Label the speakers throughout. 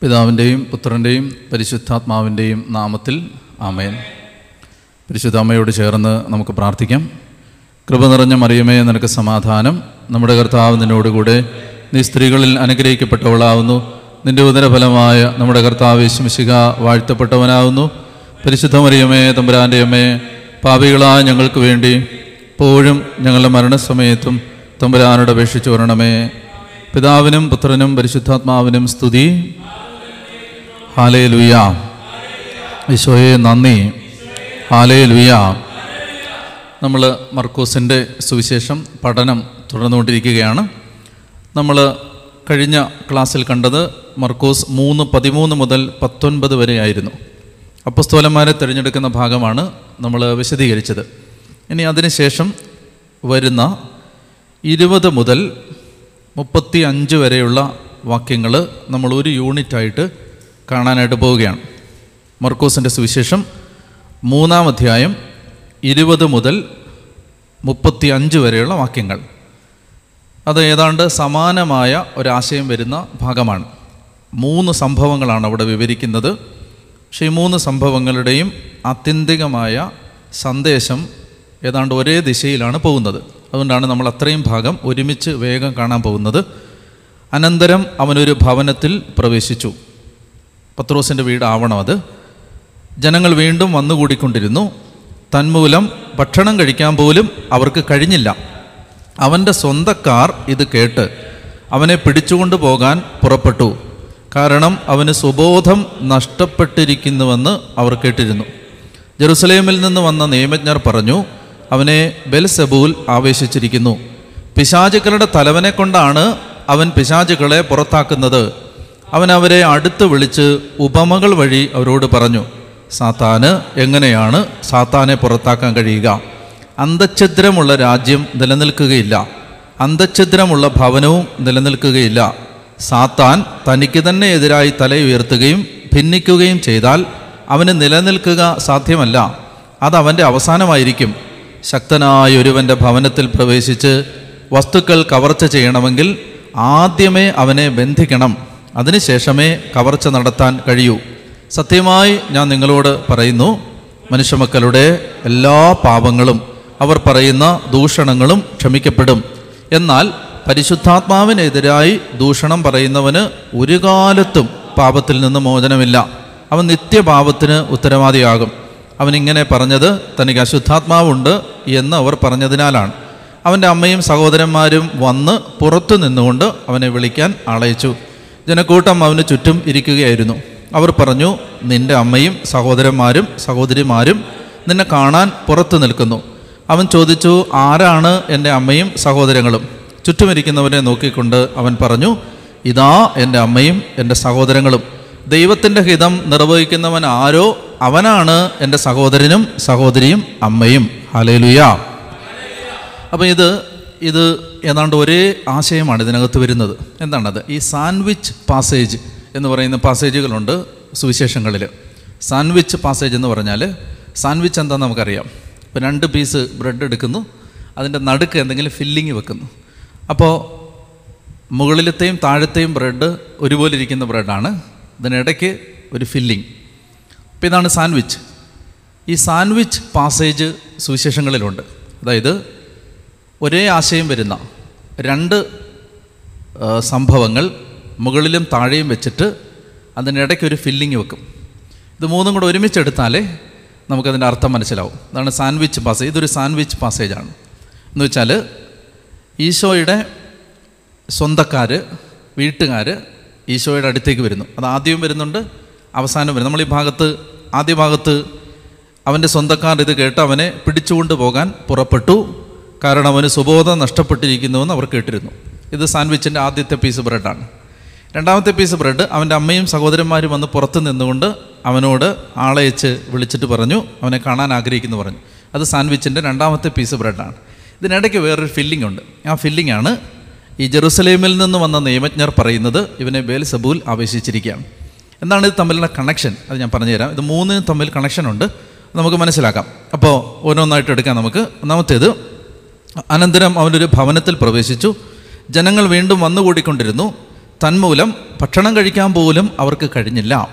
Speaker 1: പിതാവിന്റെയും പുത്രന്റെയും പരിശുദ്ധാത്മാവിന്റെയും നാമത്തിൽ ആമേൻ. പരിശുദ്ധ അമ്മയോട് ചേർന്ന് നമുക്ക് പ്രാർത്ഥിക്കാം. കൃപ നിറഞ്ഞ മറിയമേ നിനക്ക് സമാധാനം. നമ്മുടെ കർത്താവ് നിന്നോടുകൂടെ നീ സ്ത്രീകളിൽ അനുഗ്രഹിക്കപ്പെട്ടവളാവുന്നു. നിന്റെ ഉദരഫലമായ നമ്മുടെ കർത്താവ് യേശുമിശിക വാഴ്ത്തപ്പെട്ടവനാവുന്നു. പരിശുദ്ധ മറിയമേ തമ്പുരാന്റെ അമ്മയെ പാപികളായ ഞങ്ങൾക്ക് വേണ്ടി എപ്പോഴും ഞങ്ങളുടെ മരണസമയത്തും തമ്പുരാനോട് അപേക്ഷിച്ചു വരണമേ. പിതാവിനും പുത്രനും പരിശുദ്ധാത്മാവിനും സ്തുതി. ഹാലേ ലുയ ഈശോയെ നന്ദി. ഹാലേ ലുയ നമ്മൾ മർക്കോസിന്റെ സുവിശേഷം പഠനം തുടർന്നുകൊണ്ടിരിക്കുകയാണ്. നമ്മൾ കഴിഞ്ഞ ക്ലാസ്സിൽ കണ്ടത് മർക്കോസ് മൂന്ന് പതിമൂന്ന് മുതൽ പത്തൊൻപത് വരെയായിരുന്നു അപ്പസ്തോലന്മാരെ തിരഞ്ഞെടുക്കുന്ന ഭാഗമാണ് നമ്മൾ വിശദീകരിച്ചത്. ഇനി അതിനുശേഷം വരുന്ന ഇരുപത് മുതൽ മുപ്പത്തി അഞ്ച് വരെയുള്ള വാക്യങ്ങൾ നമ്മൾ ഒരു യൂണിറ്റായിട്ട് കാണാനായിട്ട് പോവുകയാണ്. മർക്കോസിന്റെ സുവിശേഷം മൂന്നാം അധ്യായം ഇരുപത് മുതൽ മുപ്പത്തി അഞ്ച് വരെയുള്ള വാക്യങ്ങൾ. അത് ഏതാണ്ട് സമാനമായ ഒരാശയം വരുന്ന ഭാഗമാണ്. മൂന്ന് സംഭവങ്ങളാണ് അവിടെ വിവരിക്കുന്നത്. പക്ഷേ ഈ മൂന്ന് സംഭവങ്ങളുടെയും ആത്യന്തികമായ സന്ദേശം ഏതാണ്ട് ഒരേ ദിശയിലാണ് പോകുന്നത്. അതുകൊണ്ടാണ് നമ്മൾ അത്രയും ഭാഗം ഒരുമിച്ച് വേഗം കാണാൻ പോകുന്നത്. അനന്തരം അവനൊരു ഭവനത്തിൽ പ്രവേശിച്ചു. പത്രോസിന്റെ വീടാവണം അത്. ജനങ്ങൾ വീണ്ടും വന്നുകൂടിക്കൊണ്ടിരുന്നു. തന്മൂലം ഭക്ഷണം കഴിക്കാൻ പോലും അവർക്ക് കഴിഞ്ഞില്ല. അവന്റെ സ്വന്തക്കാർ ഇത് കേട്ട് അവനെ പിടിച്ചുകൊണ്ട് പോകാൻ പുറപ്പെട്ടു. കാരണം അവന് സുബോധം നഷ്ടപ്പെട്ടിരിക്കുന്നുവെന്ന് അവർ കേട്ടിരുന്നു. ജെറുസലേമിൽ നിന്ന് വന്ന നിയമജ്ഞർ പറഞ്ഞു അവനെ ബെൽസെബൂൽ ആവേശിച്ചിരിക്കുന്നു. പിശാചുക്കളുടെ തലവനെ കൊണ്ടാണ് അവൻ പിശാചുക്കളെ പുറത്താക്കുന്നത്. അവൻ അവരെ അടുത്ത് വിളിച്ച് ഉപമകൾ വഴി അവരോട് പറഞ്ഞു സാത്താന് എങ്ങനെയാണ് സാത്താനെ പുറത്താക്കാൻ കഴിയുക? അന്തഛിദ്രമുള്ള രാജ്യം നിലനിൽക്കുകയില്ല. അന്തഛിദ്രമുള്ള ഭവനവും നിലനിൽക്കുകയില്ല. സാത്താൻ തനിക്ക് തന്നെ എതിരായി തലയുയർത്തുകയും ഭിന്നിക്കുകയും ചെയ്താൽ അവന് നിലനിൽക്കുക സാധ്യമല്ല. അതവന്റെ അവസാനമായിരിക്കും. ശക്തനായ ഒരുവന്റെ ഭവനത്തിൽ പ്രവേശിച്ച് വസ്തുക്കൾ കവർച്ച ചെയ്യണമെങ്കിൽ ആദ്യമേ അവനെ ബന്ധിക്കണം. അതിനുശേഷമേ കവർച്ച നടത്താൻ കഴിയൂ. സത്യമായി ഞാൻ നിങ്ങളോട് പറയുന്നു മനുഷ്യമക്കളുടെ എല്ലാ പാപങ്ങളും അവർ പറയുന്ന ദൂഷണങ്ങളും ക്ഷമിക്കപ്പെടും. എന്നാൽ പരിശുദ്ധാത്മാവിനെതിരായി ദൂഷണം പറയുന്നവന് ഒരു കാലത്തും പാപത്തിൽ നിന്ന് മോചനമില്ല. അവൻ നിത്യപാപത്തിന് ഉത്തരവാദിയാകും. അവനിങ്ങനെ പറഞ്ഞത് തനിക്ക് അശുദ്ധാത്മാവുണ്ട് എന്ന് അവർ പറഞ്ഞതിനാലാണ്. അവന്റെ അമ്മയും സഹോദരന്മാരും വന്ന് പുറത്തു നിന്നുകൊണ്ട് അവനെ വിളിക്കാൻ ആളയച്ചു. ജനക്കൂട്ടം അവന് ചുറ്റും ഇരിക്കുകയായിരുന്നു. അവർ പറഞ്ഞു നിന്റെ അമ്മയും സഹോദരന്മാരും സഹോദരിമാരും നിന്നെ കാണാൻ പുറത്തു നിൽക്കുന്നു. അവൻ ചോദിച്ചു ആരാണ് എന്റെ അമ്മയും സഹോദരങ്ങളും? ചുറ്റുമിരിക്കുന്നവരെ നോക്കിക്കൊണ്ട് അവൻ പറഞ്ഞു ഇതാ എന്റെ അമ്മയും എന്റെ സഹോദരങ്ങളും. ദൈവത്തിന്റെ ഹിതം നിർവഹിക്കുന്നവൻ ആരോ അവനാണ് എന്റെ സഹോദരനും സഹോദരിയും അമ്മയും. ഹലേലുയാ അപ്പം ഇത് ഇത് ഏതാണ്ട് ഒരേ ആശയമാണ് ഇതിനകത്ത് വരുന്നത്. എന്താണത്? ഈ സാൻഡ്വിച്ച് പാസേജ് എന്ന് പറയുന്ന പാസേജുകളുണ്ട് സുവിശേഷങ്ങളിൽ. സാൻഡ്വിച്ച് പാസേജ് എന്ന് പറഞ്ഞാൽ സാൻഡ്വിച്ച് എന്താണെന്ന് നമുക്കറിയാം. ഇപ്പോൾ രണ്ട് പീസ് ബ്രെഡ് എടുക്കുന്നു അതിന്റെ നടുക്ക് എന്തെങ്കിലും ഫില്ലിങ് വെക്കുന്നു. അപ്പോൾ മുകളിലത്തെയും താഴത്തെയും ബ്രെഡ് ഒരുപോലെ ഇരിക്കുന്ന ബ്രെഡാണ്. ഇതിനിടയ്ക്ക് ഒരു ഫില്ലിങ്. അപ്പോൾ ഇതാണ് സാൻഡ്വിച്ച് ഈ സാൻഡ്വിച്ച് പാസേജ് സുവിശേഷങ്ങളിലുണ്ട്. അതായത് ഒരേ ആശയം വരുന്ന രണ്ട് സംഭവങ്ങൾ മുകളിലും താഴെയും വെച്ചിട്ട് അതിനിടയ്ക്ക് ഒരു ഫില്ലിങ് വെക്കും. ഇത് മൂന്നും കൂടെ ഒരുമിച്ചെടുത്താലേ നമുക്കതിന്റെ അർത്ഥം മനസ്സിലാവും. അതാണ് സാൻഡ്വിച്ച് പാസേജ് ഇതൊരു സാൻഡ്വിച്ച് പാസേജാണ് എന്ന് വെച്ചാൽ ഈശോയുടെ സ്വന്തക്കാർ വീട്ടുകാർ ഈശോയുടെ അടുത്തേക്ക് വരുന്നു. അത് ആദ്യവും വരുന്നുണ്ട് അവസാനം വരുന്നു. നമ്മൾ ഈ ഭാഗത്ത് ആദ്യ ഭാഗത്ത് അവന്റെ സ്വന്തക്കാർ ഇത് കേട്ട് അവനെ പിടിച്ചുകൊണ്ട് പോകാൻ പുറപ്പെട്ടു. കാരണം അവന് സുബോധം നഷ്ടപ്പെട്ടിരിക്കുന്നുവെന്ന് അവർ കേട്ടിരുന്നു. ഇത് സാൻഡ്വിച്ചിന്റെ ആദ്യത്തെ പീസ് ബ്രെഡാണ് രണ്ടാമത്തെ പീസ് ബ്രെഡ് അവന്റെ അമ്മയും സഹോദരന്മാരും വന്ന് പുറത്ത് നിന്നുകൊണ്ട് അവനോട് ആളയച്ച് വിളിച്ചിട്ട് പറഞ്ഞു അവനെ കാണാൻ ആഗ്രഹിക്കുന്നു പറഞ്ഞു. അത് സാൻഡ്വിച്ചിന്റെ രണ്ടാമത്തെ പീസ് ബ്രെഡാണ് ഇതിനിടയ്ക്ക് വേറൊരു ഫില്ലിംഗ് ഉണ്ട്. ആ ഫില്ലിംഗ് ആണ് ഈ ജെറുസലേമിൽ നിന്ന് വന്ന നിയമജ്ഞർ പറയുന്നത് ഇവനെ ബേൽ സബൂൽ ആവേശിച്ചിരിക്കുകയാണ്. എന്താണ് ഇത് തമ്മിലുള്ള കണക്ഷൻ അത് ഞാൻ പറഞ്ഞുതരാം. ഇത് മൂന്നിനും തമ്മിൽ കണക്ഷൻ ഉണ്ട്. നമുക്ക് മനസ്സിലാക്കാം. അപ്പോൾ ഓരോന്നായിട്ട് എടുക്കാം നമുക്ക്. ഒന്നാമത്തേത് അനന്തരം അവനൊരു ഭവനത്തിൽ പ്രവേശിച്ചു. ജനങ്ങൾ വീണ്ടും വന്നുകൂടിക്കൊണ്ടിരുന്നു. തന്മൂലം ഭക്ഷണം കഴിക്കാൻ പോലും അവർക്ക് കഴിഞ്ഞില്ല.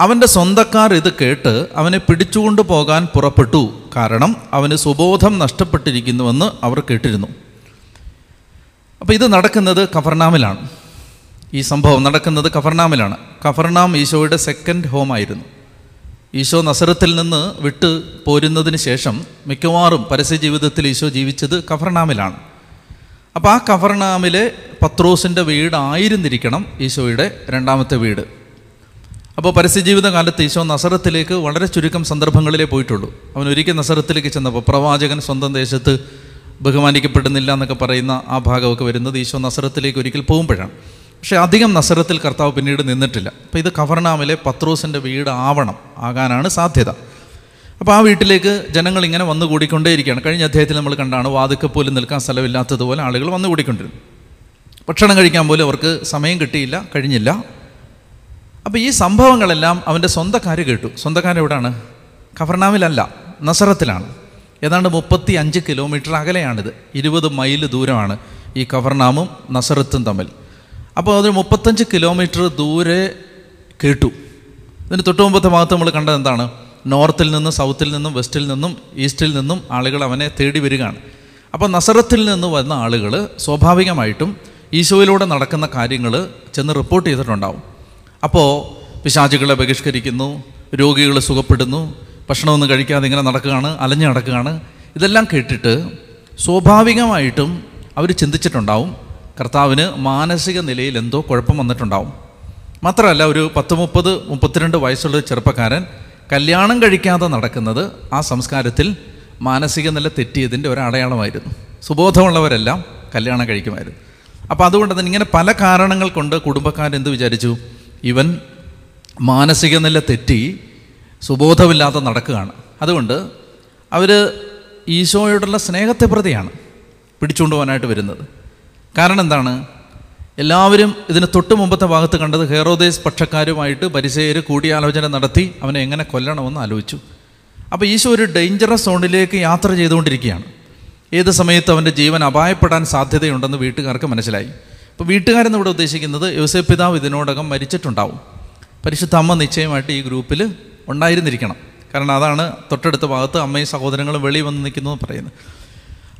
Speaker 1: അവന്റെ സ്വന്തക്കാർ ഇത് കേട്ട് അവനെ പിടിച്ചുകൊണ്ട് പോകാൻ പുറപ്പെട്ടു. കാരണം അവന് സുബോധം നഷ്ടപ്പെട്ടിരിക്കുന്നുവെന്ന് അവർ കേട്ടിരുന്നു. അപ്പോൾ ഇത് നടക്കുന്നത് കഫർനാമിലാണ്. ഈ സംഭവം നടക്കുന്നത് കഫർനാമിലാണ്. കഫർനാം ഈശോയുടെ സെക്കൻഡ് ഹോമായിരുന്നു ഈശോ നസറത്തിൽ നിന്ന് വിട്ട് പോരുന്നതിന് ശേഷം മിക്കവാറും പരസ്യ ജീവിതത്തിൽ ഈശോ ജീവിച്ചത് കഫർനാമിലാണ് അപ്പോൾ ആ കഫർനാമിലെ പത്രോസിന്റെ വീടായിരുന്നിരിക്കണം ഈശോയുടെ രണ്ടാമത്തെ വീട്. അപ്പോൾ പരസ്യജീവിത കാലത്ത് ഈശോ നസറത്തിലേക്ക് വളരെ ചുരുക്കം സന്ദർഭങ്ങളിലേ പോയിട്ടുള്ളൂ. അവൻ ഒരിക്കൽ നസറത്തിലേക്ക് ചെന്നപ്പോൾ പ്രവാചകൻ സ്വന്തം ദേശത്ത് ബഹുമാനിക്കപ്പെടുന്നില്ല എന്നൊക്കെ പറയുന്ന ആ ഭാഗമൊക്കെ വരുന്നത് ഈശോ നസറത്തിലേക്ക് ഒരിക്കൽ പോകുമ്പോഴാണ്. പക്ഷേ അധികം നസറത്തിൽ കർത്താവ് പിന്നീട് നിന്നിട്ടില്ല. അപ്പോൾ ഇത് കവർണാമിലെ പത്രോസിന്റെ വീട് ആവണം ആകാനാണ് സാധ്യത. അപ്പോൾ ആ വീട്ടിലേക്ക് ജനങ്ങൾ ഇങ്ങനെ വന്നു കൂടിക്കൊണ്ടേയിരിക്കുകയാണ്. കഴിഞ്ഞ അദ്ദേഹത്തിൽ നമ്മൾ കണ്ടാണ് വാതുക്കെ പോലും നിൽക്കാൻ സ്ഥലമില്ലാത്തതുപോലെ ആളുകൾ വന്നു കൂടിക്കൊണ്ടിരുന്നു. ഭക്ഷണം കഴിക്കാൻ പോലും അവർക്ക് സമയം കിട്ടിയില്ല കഴിഞ്ഞില്ല. അപ്പോൾ ഈ സംഭവങ്ങളെല്ലാം അവന്റെ സ്വന്തക്കാർ കേട്ടു. സ്വന്തക്കാർ എവിടെയാണ് കഫർണാമിലല്ല നസറത്തിലാണ്. ഏതാണ്ട് മുപ്പത്തി അഞ്ച് കിലോമീറ്റർ അകലെയാണിത്. ഇരുപത് മൈൽ ദൂരമാണ് ഈ കഫർണാമും നസറത്തും തമ്മിൽ. അപ്പോൾ അതൊരു മുപ്പത്തഞ്ച് കിലോമീറ്റർ ദൂരെ കേട്ടു. ഇതിന് തൊട്ട് മുമ്പത്തെ ഭാഗത്ത് നമ്മൾ കണ്ടത് എന്താണ്? നോർത്തിൽ നിന്നും സൗത്തിൽ നിന്നും വെസ്റ്റിൽ നിന്നും ഈസ്റ്റിൽ നിന്നും ആളുകൾ അവനെ തേടി വരികയാണ്. അപ്പോൾ നസറത്തിൽ നിന്ന് വന്ന ആളുകൾ സ്വാഭാവികമായിട്ടും ഈശോയിലൂടെ നടക്കുന്ന കാര്യങ്ങൾ ചെന്ന് റിപ്പോർട്ട് ചെയ്തിട്ടുണ്ടാവും. അപ്പോൾ പിശാചുകളെ ബഹിഷ്കരിക്കുന്നു രോഗികൾ സുഖപ്പെടുന്നു ഭക്ഷണമൊന്നും കഴിക്കാതെ ഇങ്ങനെ നടക്കുകയാണ് അലഞ്ഞു നടക്കുകയാണ്. ഇതെല്ലാം കേട്ടിട്ട് സ്വാഭാവികമായിട്ടും അവർ ചിന്തിച്ചിട്ടുണ്ടാവും കർത്താവിന് മാനസിക നിലയിൽ എന്തോ കുഴപ്പം വന്നിട്ടുണ്ടാവും. മാത്രമല്ല ഒരു പത്ത് മുപ്പത് മുപ്പത്തിരണ്ട് വയസ്സുള്ള ചെറുപ്പക്കാരൻ കല്യാണം കഴിക്കാതെ നടക്കുന്നത് ആ സംസ്കാരത്തിൽ മാനസിക നില തെറ്റിയതിന്റെ ഒരു അടയാളമായിരുന്നു സുബോധമുള്ളവരെല്ലാം കല്യാണം കഴിക്കുമായിരുന്നു. അപ്പോൾ അതുകൊണ്ട് തന്നെ ഇങ്ങനെ പല കാരണങ്ങൾ കൊണ്ട് കുടുംബക്കാരെന്ത് വിചാരിച്ചു? ഇവൻ മാനസിക നില തെറ്റി സുബോധമില്ലാതെ നടക്കുകയാണ്. അതുകൊണ്ട് അവർ ഈശോയോടുള്ള സ്നേഹത്തെ പ്രതിയാണ് പിടിച്ചുകൊണ്ടുപോകാനായിട്ട് വരുന്നത്. കാരണം എന്താണ്? എല്ലാവരും ഇതിന് തൊട്ട് മുമ്പത്തെ ഭാഗത്ത് കണ്ടത് ഹെറോദേസ് പക്ഷക്കാരുമായിട്ട് പരിസയർ കൂടിയാലോചന നടത്തി അവനെ എങ്ങനെ കൊല്ലണമെന്ന് ആലോചിച്ചു. അപ്പോൾ ഈശോ ഒരു ഡേഞ്ചറസ് സോണിലേക്ക് യാത്ര ചെയ്തുകൊണ്ടിരിക്കുകയാണ്. ഏത് സമയത്ത് അവന്റെ ജീവൻ അപായപ്പെടാൻ സാധ്യതയുണ്ടെന്ന് വീട്ടുകാർക്ക് മനസ്സിലായി. അപ്പോൾ വീട്ടുകാരെന്ന് ഇവിടെ ഉദ്ദേശിക്കുന്നത് യോസേഫ് പിതാവ് ഇതിനോടകം മരിച്ചിട്ടുണ്ടാവും. പരിശുദ്ധ അമ്മ നിശ്ചയമായിട്ട് ഈ ഗ്രൂപ്പിൽ ഉണ്ടായിരുന്നിരിക്കണം. കാരണം അതാണ് തൊട്ടടുത്ത ഭാഗത്ത് അമ്മയും സഹോദരങ്ങളും വെളി വന്ന് നിൽക്കുന്നു പറയുന്നത്.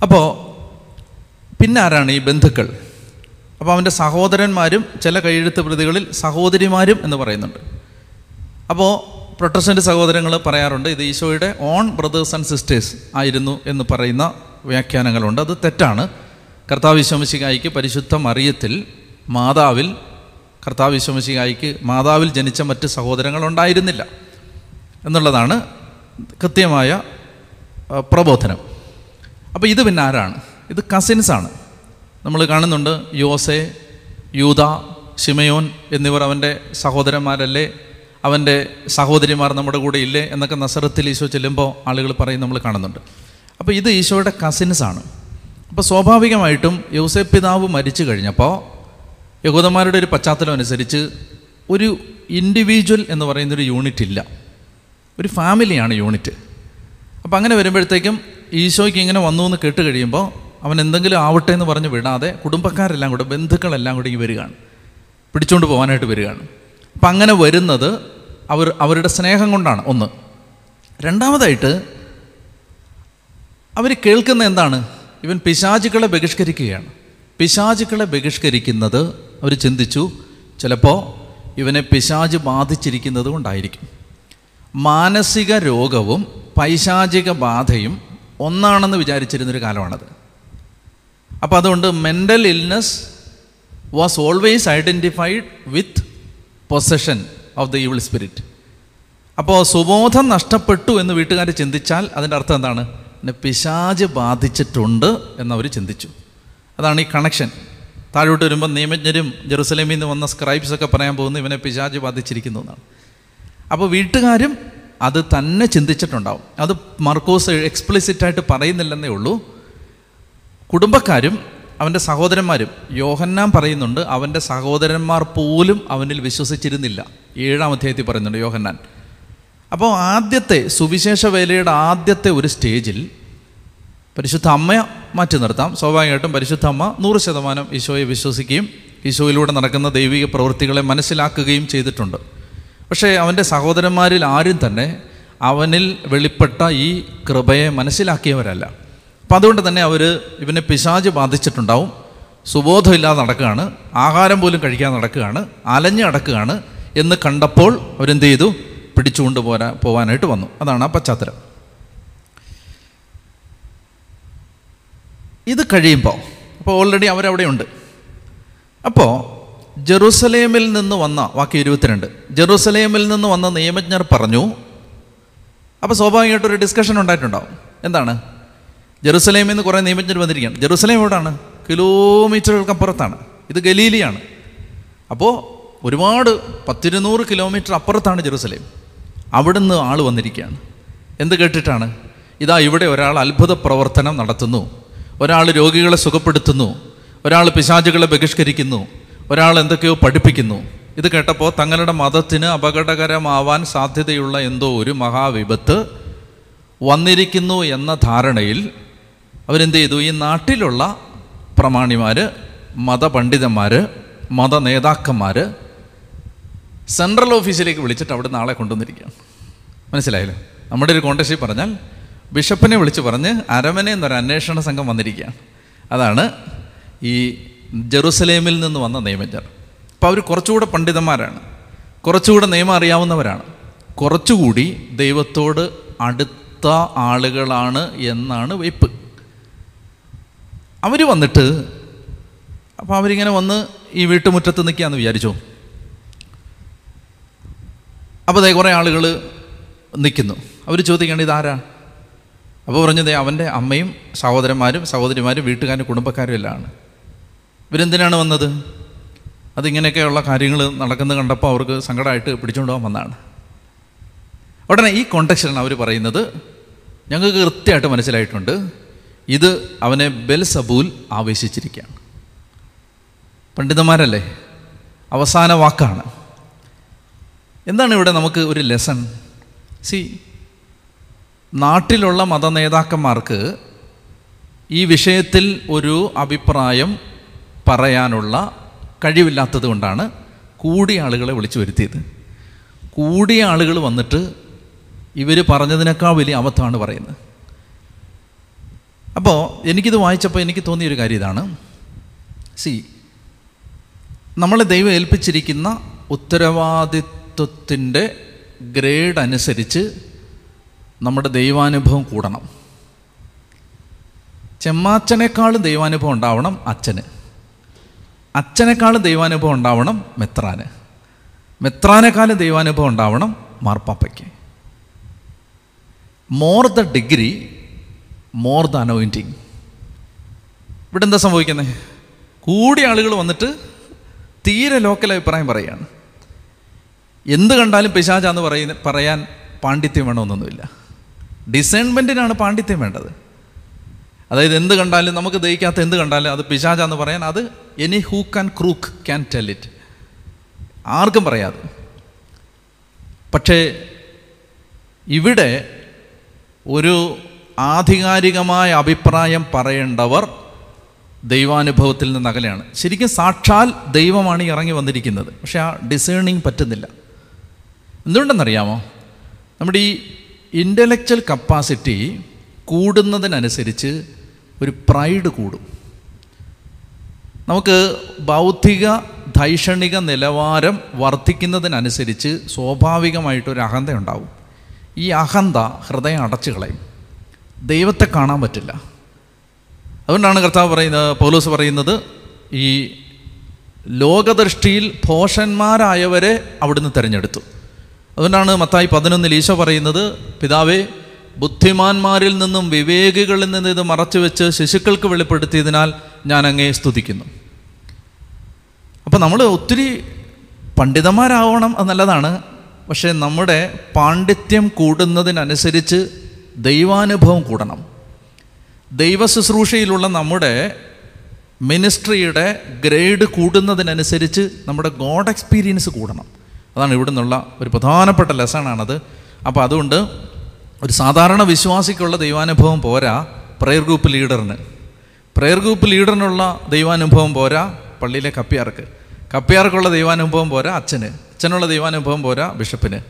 Speaker 1: അപ്പോൾ പിന്നെ ആരാണ് ഈ ബന്ധുക്കൾ? അപ്പോൾ അവന്റെ സഹോദരന്മാരും ചില കൈയെഴുത്ത് പ്രതികളിൽ സഹോദരിമാരും എന്ന് പറയുന്നുണ്ട്. അപ്പോൾ പ്രൊട്ടസ്റ്റന്റ് സഹോദരങ്ങൾ പറയാറുണ്ട് ഇത് ഈശോയുടെ ഓൺ ബ്രദേഴ്സ് ആൻഡ് സിസ്റ്റേഴ്സ് ആയിരുന്നു എന്ന് പറയുന്ന വ്യാഖ്യാനങ്ങളുണ്ട്. അത് തെറ്റാണ്. കർത്താവ് വിശ്വമിശികായിക്ക് പരിശുദ്ധ മറിയത്തിൽ മാതാവിൽ കർത്താവ് വിശ്വമിശികായിക്ക് മാതാവിൽ ജനിച്ച മറ്റ് സഹോദരങ്ങൾ ഉണ്ടായിരുന്നില്ല എന്നുള്ളതാണ് കൃത്യമായ പ്രബോധനം. അപ്പോൾ ഇത് പിന്നെ ആരാണ്? ഇത് കസിൻസ് ആണ്. നമ്മൾ കാണുന്നുണ്ട് യോസെ യൂത ഷിമയോൻ എന്നിവർ അവന്റെ സഹോദരന്മാരല്ലേ? അവന്റെ സഹോദരിമാർ നമ്മുടെ കൂടെ ഇല്ലേ? എന്നൊക്കെ നസറത്തിൽ ഈശോ ചെല്ലുമ്പോൾ ആളുകൾ പറയും നമ്മൾ കാണുന്നുണ്ട്. അപ്പോൾ ഇത് ഈശോയുടെ കസിൻസ് ആണ്. അപ്പോൾ സ്വാഭാവികമായിട്ടും യോസെ പിതാവ് മരിച്ചു കഴിഞ്ഞപ്പോൾ യഹൂദന്മാരുടെ ഒരു പശ്ചാത്തലം അനുസരിച്ച് ഒരു ഇൻഡിവിജ്വൽ എന്ന് പറയുന്നൊരു യൂണിറ്റ് ഇല്ല. ഒരു ഫാമിലിയാണ് യൂണിറ്റ് അപ്പോൾ അങ്ങനെ വരുമ്പോഴത്തേക്കും ഈശോയ്ക്ക് ഇങ്ങനെ വന്നു എന്ന് കേട്ട് കഴിയുമ്പോൾ അവൻ എന്തെങ്കിലും ആവട്ടെ എന്ന് പറഞ്ഞ് വിടാതെ കുടുംബക്കാരെല്ലാം കൂടെ ബന്ധുക്കളെല്ലാം കൂടെ ഈ വരികയാണ്. പിടിച്ചുകൊണ്ട് പോകാനായിട്ട് വരികയാണ്. അപ്പം അങ്ങനെ വരുന്നത് അവർ അവരുടെ സ്നേഹം കൊണ്ടാണ്. ഒന്ന്. രണ്ടാമതായിട്ട് അവർ കേൾക്കുന്ന എന്താണ്? ഇവൻ പിശാചുക്കളെ ബഹിഷ്കരിക്കുകയാണ്. പിശാചുക്കളെ ബഹിഷ്കരിക്കുന്നത് അവർ ചിന്തിച്ചു ചിലപ്പോൾ ഇവനെ പിശാച് ബാധിച്ചിരിക്കുന്നത് കൊണ്ടായിരിക്കും. മാനസിക രോഗവും പൈശാചിക ബാധയും ഒന്നാണെന്ന് വിചാരിച്ചിരുന്നൊരു കാലമാണത്. അപ്പോൾ അതുകൊണ്ട് mental illness was always identified with possession of the evil spirit അപ്പോൾ സുബോധം നഷ്ടപ്പെട്ടു എന്ന് വീട്ടുകാർ ചിന്തിച്ചാൽ അതിന്റെ അർത്ഥം എന്താണ്? എന്നെ പിശാജ് ബാധിച്ചിട്ടുണ്ട് എന്നവർ ചിന്തിച്ചു. അതാണ് ഈ കണക്ഷൻ താഴോട്ട് വരുമ്പോൾ നിയമജ്ഞരും ജെറുസലേമിൽ നിന്ന് വന്ന സ്ക്രൈബ്സ് ഒക്കെ പറയാൻ പോകുന്നു ഇവനെ പിശാജ് ബാധിച്ചിരിക്കുന്നു എന്നാണ്. അപ്പോൾ വീട്ടുകാരും അത് തന്നെ ചിന്തിച്ചിട്ടുണ്ടാവും. അത് മർക്കോസ് എക്സ്പ്ലിസിറ്റായിട്ട് പറയുന്നില്ലെന്നേ ഉള്ളൂ. കുടുംബക്കാരും അവന്റെ സഹോദരന്മാരും യോഹന്നാൻ പറയുന്നുണ്ട് അവന്റെ സഹോദരന്മാർ പോലും അവനിൽ വിശ്വസിച്ചിരുന്നില്ല. ഏഴാം അധ്യായത്തിൽ പറയുന്നുണ്ട് യോഹന്നാൻ. അപ്പോൾ ആദ്യത്തെ സുവിശേഷ വേലയുടെ ആദ്യത്തെ ഒരു സ്റ്റേജിൽ പരിശുദ്ധ അമ്മയെ മാറ്റി നിർത്താം. സ്വാഭാവികമായിട്ടും പരിശുദ്ധ അമ്മ നൂറ് ശതമാനം ഈശോയെ വിശ്വസിക്കുകയും ഈശോയിലൂടെ നടക്കുന്ന ദൈവിക പ്രവൃത്തികളെ മനസ്സിലാക്കുകയും ചെയ്തിട്ടുണ്ട്. പക്ഷേ അവന്റെ സഹോദരന്മാരിൽ ആരും തന്നെ അവനിൽ വെളിപ്പെട്ട ഈ കൃപയെ മനസ്സിലാക്കിയവരല്ല. അപ്പം അതുകൊണ്ട് തന്നെ അവർ ഇവനെ പിശാജ് ബാധിച്ചിട്ടുണ്ടാവും. സുബോധമില്ലാതെ നടക്കുകയാണ്. ആഹാരം പോലും കഴിക്കാതെ നടക്കുകയാണ്. അലഞ്ഞ് നടക്കുകയാണ് എന്ന് കണ്ടപ്പോൾ അവരെന്ത് ചെയ്തു? പിടിച്ചുകൊണ്ട് പോരാ പോകാനായിട്ട് വന്നു. അതാണ് ആ പശ്ചാത്തലം. ഇത് കഴിയുമ്പോൾ അപ്പോൾ ഓൾറെഡി അവരവിടെ ഉണ്ട് അപ്പോൾ ജെറുസലേമിൽ നിന്ന് വന്ന വാക്യം ഇരുപത്തിരണ്ട്. ജെറൂസലേമിൽ നിന്ന് വന്ന നിയമജ്ഞർ പറഞ്ഞു അപ്പോൾ സ്വാഭാവികമായിട്ടൊരു ഡിസ്കഷൻ ഉണ്ടായിട്ടുണ്ടാവും. എന്താണ്? ജെറുസലേമിൽ നിന്ന് കുറേ നിയമജ്ഞർ വന്നിരിക്കുകയാണ്. ജെറുസലേം എവിടെയാണ് കിലോമീറ്ററുകൾക്കപ്പുറത്താണ് ഇത് ഗലീലിയാണ്. അപ്പോൾ ഒരുപാട് പത്തിരുന്നൂറ് കിലോമീറ്റർ അപ്പുറത്താണ് ജെറുസലേം. അവിടുന്ന് ആൾ വന്നിരിക്കുകയാണ്. എന്ത് കേട്ടിട്ടാണ്? ഇതാ ഇവിടെ ഒരാൾ അത്ഭുത പ്രവർത്തനം നടത്തുന്നു. ഒരാൾ രോഗികളെ സുഖപ്പെടുത്തുന്നു. ഒരാൾ പിശാചുകളെ ബഹിഷ്കരിക്കുന്നു. ഒരാൾ എന്തൊക്കെയോ പഠിപ്പിക്കുന്നു. ഇത് കേട്ടപ്പോൾ തങ്ങളുടെ മതത്തിന് അപകടകരമാവാൻ സാധ്യതയുള്ള എന്തോ ഒരു മഹാവിപത്ത് വന്നിരിക്കുന്നു എന്ന ധാരണയിൽ അവരെന്ത് ചെയ്തു? ഈ നാട്ടിലുള്ള പ്രമാണിമാർ മതപണ്ഡിതന്മാർ മത നേതാക്കന്മാർ സെൻട്രൽ ഓഫീസിലേക്ക് വിളിച്ചിട്ട് അവിടെ നാളെ കൊണ്ടുവന്നിരിക്കുകയാണ്. മനസ്സിലായല്ലോ? നമ്മുടെ ഒരു കോണ്ടസ്റ്റിൽ പറഞ്ഞാൽ ബിഷപ്പിനെ വിളിച്ച് പറഞ്ഞ് അരമന എന്നൊരു അന്വേഷണ സംഘം വന്നിരിക്കുകയാണ്. അതാണ് ഈ ജെറുസലേമിൽ നിന്ന് വന്ന നിയമജ്ഞർ അപ്പോൾ അവർ കുറച്ചുകൂടെ പണ്ഡിതന്മാരാണ്. കുറച്ചുകൂടെ നിയമം അറിയാവുന്നവരാണ്. കുറച്ചുകൂടി ദൈവത്തോട് അടുത്ത ആളുകളാണ് എന്നാണ് വെയ്പ്പ്. അവർ വന്നിട്ട് അപ്പോൾ അവരിങ്ങനെ വന്ന് ഈ വീട്ടുമുറ്റത്ത് നിൽക്കുകയെന്ന് വിചാരിച്ചു. അപ്പോൾ അതേ കുറേ ആളുകൾ നിൽക്കുന്നു. അവർ ചോദിക്കേണ്ടത് ഇതാരാ? അപ്പോൾ പറഞ്ഞത് അവന്റെ അമ്മയും സഹോദരന്മാരും സഹോദരിമാരും വീട്ടുകാരും കുടുംബക്കാരും എല്ലാം ആണ്. ഇവരെന്തിനാണ് വന്നത്? അതിങ്ങനെയൊക്കെയുള്ള കാര്യങ്ങൾ നടക്കുന്നത് കണ്ടപ്പോൾ അവർക്ക് സങ്കടമായിട്ട് പിടിച്ചുകൊണ്ട് പോകാൻ വന്നതാണ്. ഉടനെ ഈ കോണ്ടക്സ്റ്റിലാണ് അവർ പറയുന്നത്. ഞങ്ങൾക്ക് കൃത്യമായിട്ട് മനസ്സിലായിട്ടുണ്ട്. ഇത് അവനെ ബെൽസബൂൽ ആവേശിച്ചിരിക്കുകയാണ്. പണ്ഡിതന്മാരല്ലേ? അവസാന വാക്കാണ്. എന്താണ് ഇവിടെ നമുക്ക് ഒരു ലെസൺ സി നാട്ടിലുള്ള മതനേതാക്കന്മാർക്ക് ഈ വിഷയത്തിൽ ഒരു അഭിപ്രായം പറയാനുള്ള കഴിവില്ലാത്തത് കൊണ്ടാണ് കൂടിയ ആളുകളെ വിളിച്ചു വരുത്തിയത്. കൂടിയ ആളുകൾ വന്നിട്ട് ഇവർ പറഞ്ഞതിനേക്കാൾ വലിയ അബദ്ധമാണ് പറയുന്നത്. അപ്പോൾ എനിക്കിത് വായിച്ചപ്പോൾ എനിക്ക് തോന്നിയൊരു കാര്യം ഇതാണ്. സി നമ്മളെ ദൈവം ഏൽപ്പിച്ചിരിക്കുന്ന ഉത്തരവാദിത്വത്തിന്റെ ഗ്രേഡ് അനുസരിച്ച് നമ്മുടെ ദൈവാനുഭവം കൂടണം. ചെമ്മാച്ചനേക്കാളും ദൈവാനുഭവം ഉണ്ടാവണം അച്ഛന്. അച്ഛനേക്കാളും ദൈവാനുഭവം ഉണ്ടാവണം മെത്രാന്. മെത്രാനേക്കാളും ദൈവാനുഭവം ഉണ്ടാവണം മാർപ്പാപ്പയ്ക്ക്. More the degree more the anointing ഇവിടെ എന്താ സംഭവിക്കുന്നത് കൂടിയ ആളുകൾ വന്നിട്ട് തീരെ ലോക്കൽ അഭിപ്രായം പറയുകയാണ് എന്ത് കണ്ടാലും പിശാചാന്ന് പറയുന്ന പറയാൻ പാണ്ഡിത്യം വേണമെന്നൊന്നുമില്ല. ഡിസൈൻമെന്റിനാണ് പാണ്ഡിത്യം വേണ്ടത്. അതായത് എന്ത് കണ്ടാലും നമുക്ക് ദഹിക്കാത്ത എന്ത് കണ്ടാലും അത് പിശാചാന്ന് പറയാൻ അത് any who can crook can tell it ആർക്കും പറയാതെ. പക്ഷേ ഇവിടെ ഒരു ആധികാരികമായ അഭിപ്രായം പറയേണ്ടവർ ദൈവാനുഭവത്തിൽ നിന്ന് അകലെയാണ്. ശരിക്കും സാക്ഷാൽ ദൈവമാണ് ഇറങ്ങി വന്നിരിക്കുന്നത്. പക്ഷെ ആ ഡിസേണിങ് പറ്റുന്നില്ല. എന്തുകൊണ്ടെന്നറിയാമോ? നമ്മുടെ ഈ ഇന്റലക്ച്വൽ കപ്പാസിറ്റി കൂടുന്നതിനനുസരിച്ച് ഒരു പ്രൈഡ് കൂടും. നമുക്ക് ബൗദ്ധിക ധൈഷണിക നിലവാരം വർദ്ധിക്കുന്നതിനനുസരിച്ച് സ്വാഭാവികമായിട്ടൊരു അഹന്ത ഉണ്ടാവും ഈ അഹന്ത ഹൃദയം അടച്ചു കളയും ദൈവത്തെ കാണാൻ പറ്റില്ല. അതുകൊണ്ടാണ് കർത്താവ് പറയുന്നത് പൗലോസ് പറയുന്നത് ഈ ലോകദൃഷ്ടിയിൽ ഭോഷന്മാരായവരെ അവിടുന്ന് തിരഞ്ഞെടുത്തു. അതുകൊണ്ടാണ് മത്തായി പതിനൊന്നിൽ ഈശോ പറയുന്നത് പിതാവേ ബുദ്ധിമാന്മാരിൽ നിന്നും വിവേകികളിൽ നിന്ന് ഇത് മറച്ചു വെച്ച് ശിശുക്കൾക്ക് വെളിപ്പെടുത്തിയതിനാൽ ഞാൻ അങ്ങേ സ്തുതിക്കുന്നു. അപ്പോൾ നമ്മൾ ഒത്തിരി പണ്ഡിതന്മാരാവണം എന്നുള്ളതാണ് പക്ഷേ നമ്മുടെ പാണ്ഡിത്യം കൂടുന്നതിനനുസരിച്ച് ദൈവാനുഭവം കൂടണം. ദൈവ ശുശ്രൂഷയിലുള്ള നമ്മുടെ മിനിസ്ട്രിയുടെ ഗ്രേഡ് കൂടുന്നതിനനുസരിച്ച് നമ്മുടെ ഗോഡ് എക്സ്പീരിയൻസ് കൂടണം. അതാണ് ഇവിടെ നിന്നുള്ള ഒരു പ്രധാനപ്പെട്ട ലെസണാണത്. അപ്പോൾ അതുകൊണ്ട് ഒരു സാധാരണ വിശ്വാസിക്കുള്ള ദൈവാനുഭവം പോരാ പ്രെയർ ഗ്രൂപ്പ് ലീഡറിന്. പ്രെയർ ഗ്രൂപ്പ് ലീഡറിനുള്ള ദൈവാനുഭവം പോരാ പള്ളിയിലെ കപ്പിയാർക്ക് കപ്പിയാർക്കുള്ള ദൈവാനുഭവം പോരാ അച്ഛന്. അച്ഛനുള്ള ദൈവാനുഭവം പോരാ ബിഷപ്പിന്.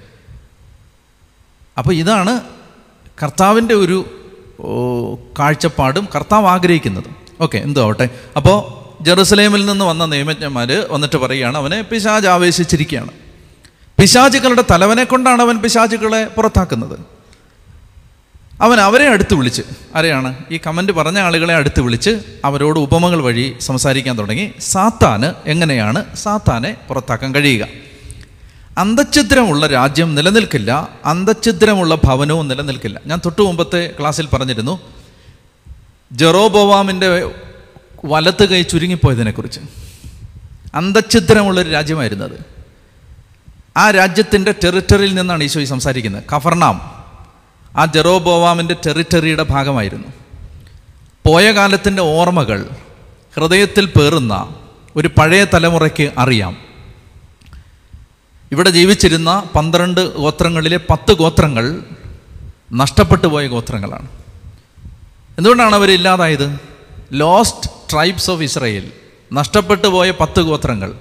Speaker 1: അപ്പോൾ ഇതാണ് കർത്താവിന്റെ ഒരു കാഴ്ചപ്പാടും കർത്താവ് ആഗ്രഹിക്കുന്നതും. ഓക്കെ എന്തോ ആവട്ടെ അപ്പോൾ ജെറുസലേമിൽ നിന്ന് വന്ന നിയമജ്ഞന്മാർ വന്നിട്ട് പറയുകയാണ് അവനെ പിശാജ് ആവേശിച്ചിരിക്കുകയാണ്. പിശാചുക്കളുടെ തലവനെ കൊണ്ടാണ് അവൻ പിശാചുക്കളെ പുറത്താക്കുന്നത്. അവൻ അവരെ അടുത്ത് വിളിച്ച് ആരെയാണ്? ഈ കമന്റ് പറഞ്ഞ ആളുകളെ അടുത്ത് വിളിച്ച് അവരോട് ഉപമകൾ വഴി സംസാരിക്കാൻ തുടങ്ങി. സാത്താന് എങ്ങനെയാണ് സാത്താനെ പുറത്താക്കാൻ കഴിയുക? അന്തഛിദ്രമുള്ള രാജ്യം നിലനിൽക്കില്ല അന്തഛിദ്രമുള്ള ഭവനവും നിലനിൽക്കില്ല. ഞാൻ തൊട്ടു മുമ്പത്തെ ക്ലാസ്സിൽ പറഞ്ഞിരുന്നു ജെറോബോവാമിന്റെ വലത്ത് കൈ ചുരുങ്ങിപ്പോയതിനെക്കുറിച്ച്. അന്തഛിദ്രമുള്ളൊരു അത്. ആ രാജ്യത്തിന്റെ ടെറിറ്ററിയിൽ നിന്നാണ് ഈശോ ഈ സംസാരിക്കുന്നത്. കഫർണാം ആ ജെറോബോവാമിന്റെ ടെറിറ്ററിയുടെ ഭാഗമായിരുന്നു. പോയ കാലത്തിന്റെ ഓർമ്മകൾ ഹൃദയത്തിൽ പേറുന്ന ഒരു പഴയ തലമുറയ്ക്ക് അറിയാം. ഇവിടെ ജീവിച്ചിരുന്ന പന്ത്രണ്ട് ഗോത്രങ്ങളിലെ പത്ത് ഗോത്രങ്ങൾ നഷ്ടപ്പെട്ടു പോയ ഗോത്രങ്ങളാണ്. എന്തുകൊണ്ടാണ് അവർ ഇല്ലാതായത്? ലോസ്റ്റ് ട്രൈബ്സ് ഓഫ് ഇസ്രയേൽ നഷ്ടപ്പെട്ടു പോയ പത്ത് ഗോത്രങ്ങൾ.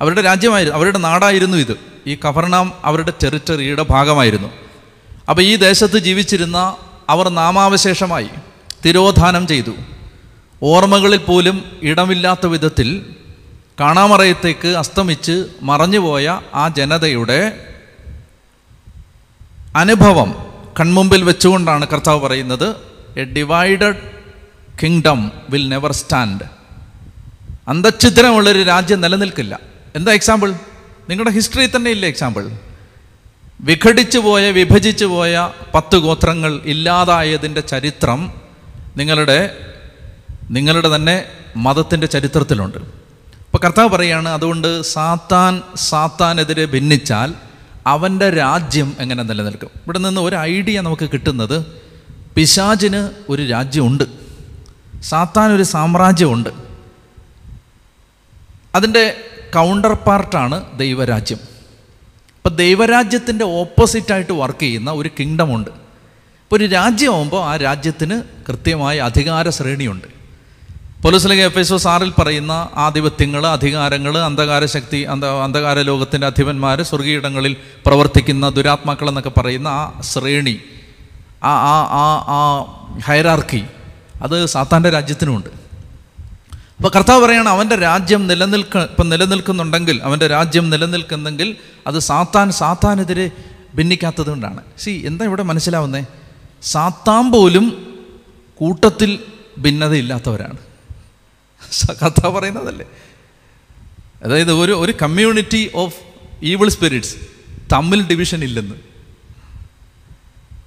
Speaker 1: അവരുടെ രാജ്യമായിരുന്നു അവരുടെ നാടായിരുന്നു ഇത്. ഈ കവർണാം അവരുടെ ടെറിറ്ററിയുടെ ഭാഗമായിരുന്നു. അപ്പോൾ ഈ ദേശത്ത് ജീവിച്ചിരുന്ന അവർ നാമാവശേഷമായി തിരോധാനം ചെയ്തു. ഓർമ്മകളിൽ പോലും ഇടമില്ലാത്ത വിധത്തിൽ കാണാമറയത്തേക്ക് അസ്തമിച്ച് മറഞ്ഞുപോയ ആ ജനതയുടെ അനുഭവം കൺമുമ്പിൽ വെച്ചുകൊണ്ടാണ് കർത്താവ് പറയുന്നത് a divided kingdom will never stand അന്തഛിദ്രമുള്ളൊരു രാജ്യം നിലനിൽക്കില്ല. എന്താ എക്സാമ്പിൾ നിങ്ങളുടെ ഹിസ്റ്ററി തന്നെ ഇല്ല എക്സാമ്പിൾ വിഘടിച്ചു പോയ വിഭജിച്ചു പോയ പത്ത് ഗോത്രങ്ങൾ ഇല്ലാതായതിന്റെ ചരിത്രം നിങ്ങളുടെ നിങ്ങളുടെ തന്നെ മതത്തിന്റെ ചരിത്രത്തിലുണ്ട്. അപ്പോൾ കർത്താവ് പറയാണ് അതുകൊണ്ട് സാത്താൻ സാത്താനെതിരെ ഭിന്നിച്ചാൽ അവന്റെ രാജ്യം എങ്ങനെ നിലനിൽക്കും? ഇവിടെ നിന്ന് ഒരു ഐഡിയ നമുക്ക് കിട്ടുന്നത് പിശാചിന് ഒരു രാജ്യമുണ്ട്. സാത്താൻ ഒരു സാമ്രാജ്യമുണ്ട്. അതിന്റെ കൗണ്ടർ പാർട്ടാണ് ദൈവരാജ്യം. അപ്പം ദൈവരാജ്യത്തിന്റെ ഓപ്പോസിറ്റായിട്ട് വർക്ക് ചെയ്യുന്ന ഒരു കിങ്ഡം ഉണ്ട്. ഇപ്പോൾ ഒരു രാജ്യമാകുമ്പോൾ ആ രാജ്യത്തിന് കൃത്യമായ അധികാര ശ്രേണിയുണ്ട് പൊലീസിലെ എഫ് എസ് ആറിൽ പറയുന്ന ആധിപത്യങ്ങൾ അധികാരങ്ങൾ അന്ധകാര ശക്തി അന്ധ അന്ധകാര ലോകത്തിന്റെ അധിപന്മാർ സ്വർഗീയിടങ്ങളിൽ പ്രവർത്തിക്കുന്ന ദുരാത്മാക്കൾ എന്നൊക്കെ പറയുന്ന ആ ശ്രേണി ആ ആ ആ ആ ഹൈറാർക്കി അത് സാത്താന്റെ രാജ്യത്തിനുമുണ്ട്. അപ്പോൾ കർത്താവ് പറയണം അവന്റെ രാജ്യം നിലനിൽക്ക ഇപ്പം നിലനിൽക്കുന്നുണ്ടെങ്കിൽ അവന്റെ രാജ്യം നിലനിൽക്കുന്നെങ്കിൽ അത് സാത്താൻ സാത്താനെതിരെ ഭിന്നിക്കാത്തത് കൊണ്ടാണ് സി എന്താ ഇവിടെ മനസ്സിലാവുന്നത് സാത്താൻ പോലും കൂട്ടത്തിൽ ഭിന്നതയില്ലാത്തവരാണ്. കർത്താവ് പറയുന്നതല്ലേ? അതായത് ഒരു ഒരു കമ്മ്യൂണിറ്റി ഓഫ് ഈവിൾ സ്പിരിറ്റ്സ് തമ്മിൽ ഡിവിഷൻ ഇല്ലെന്ന്.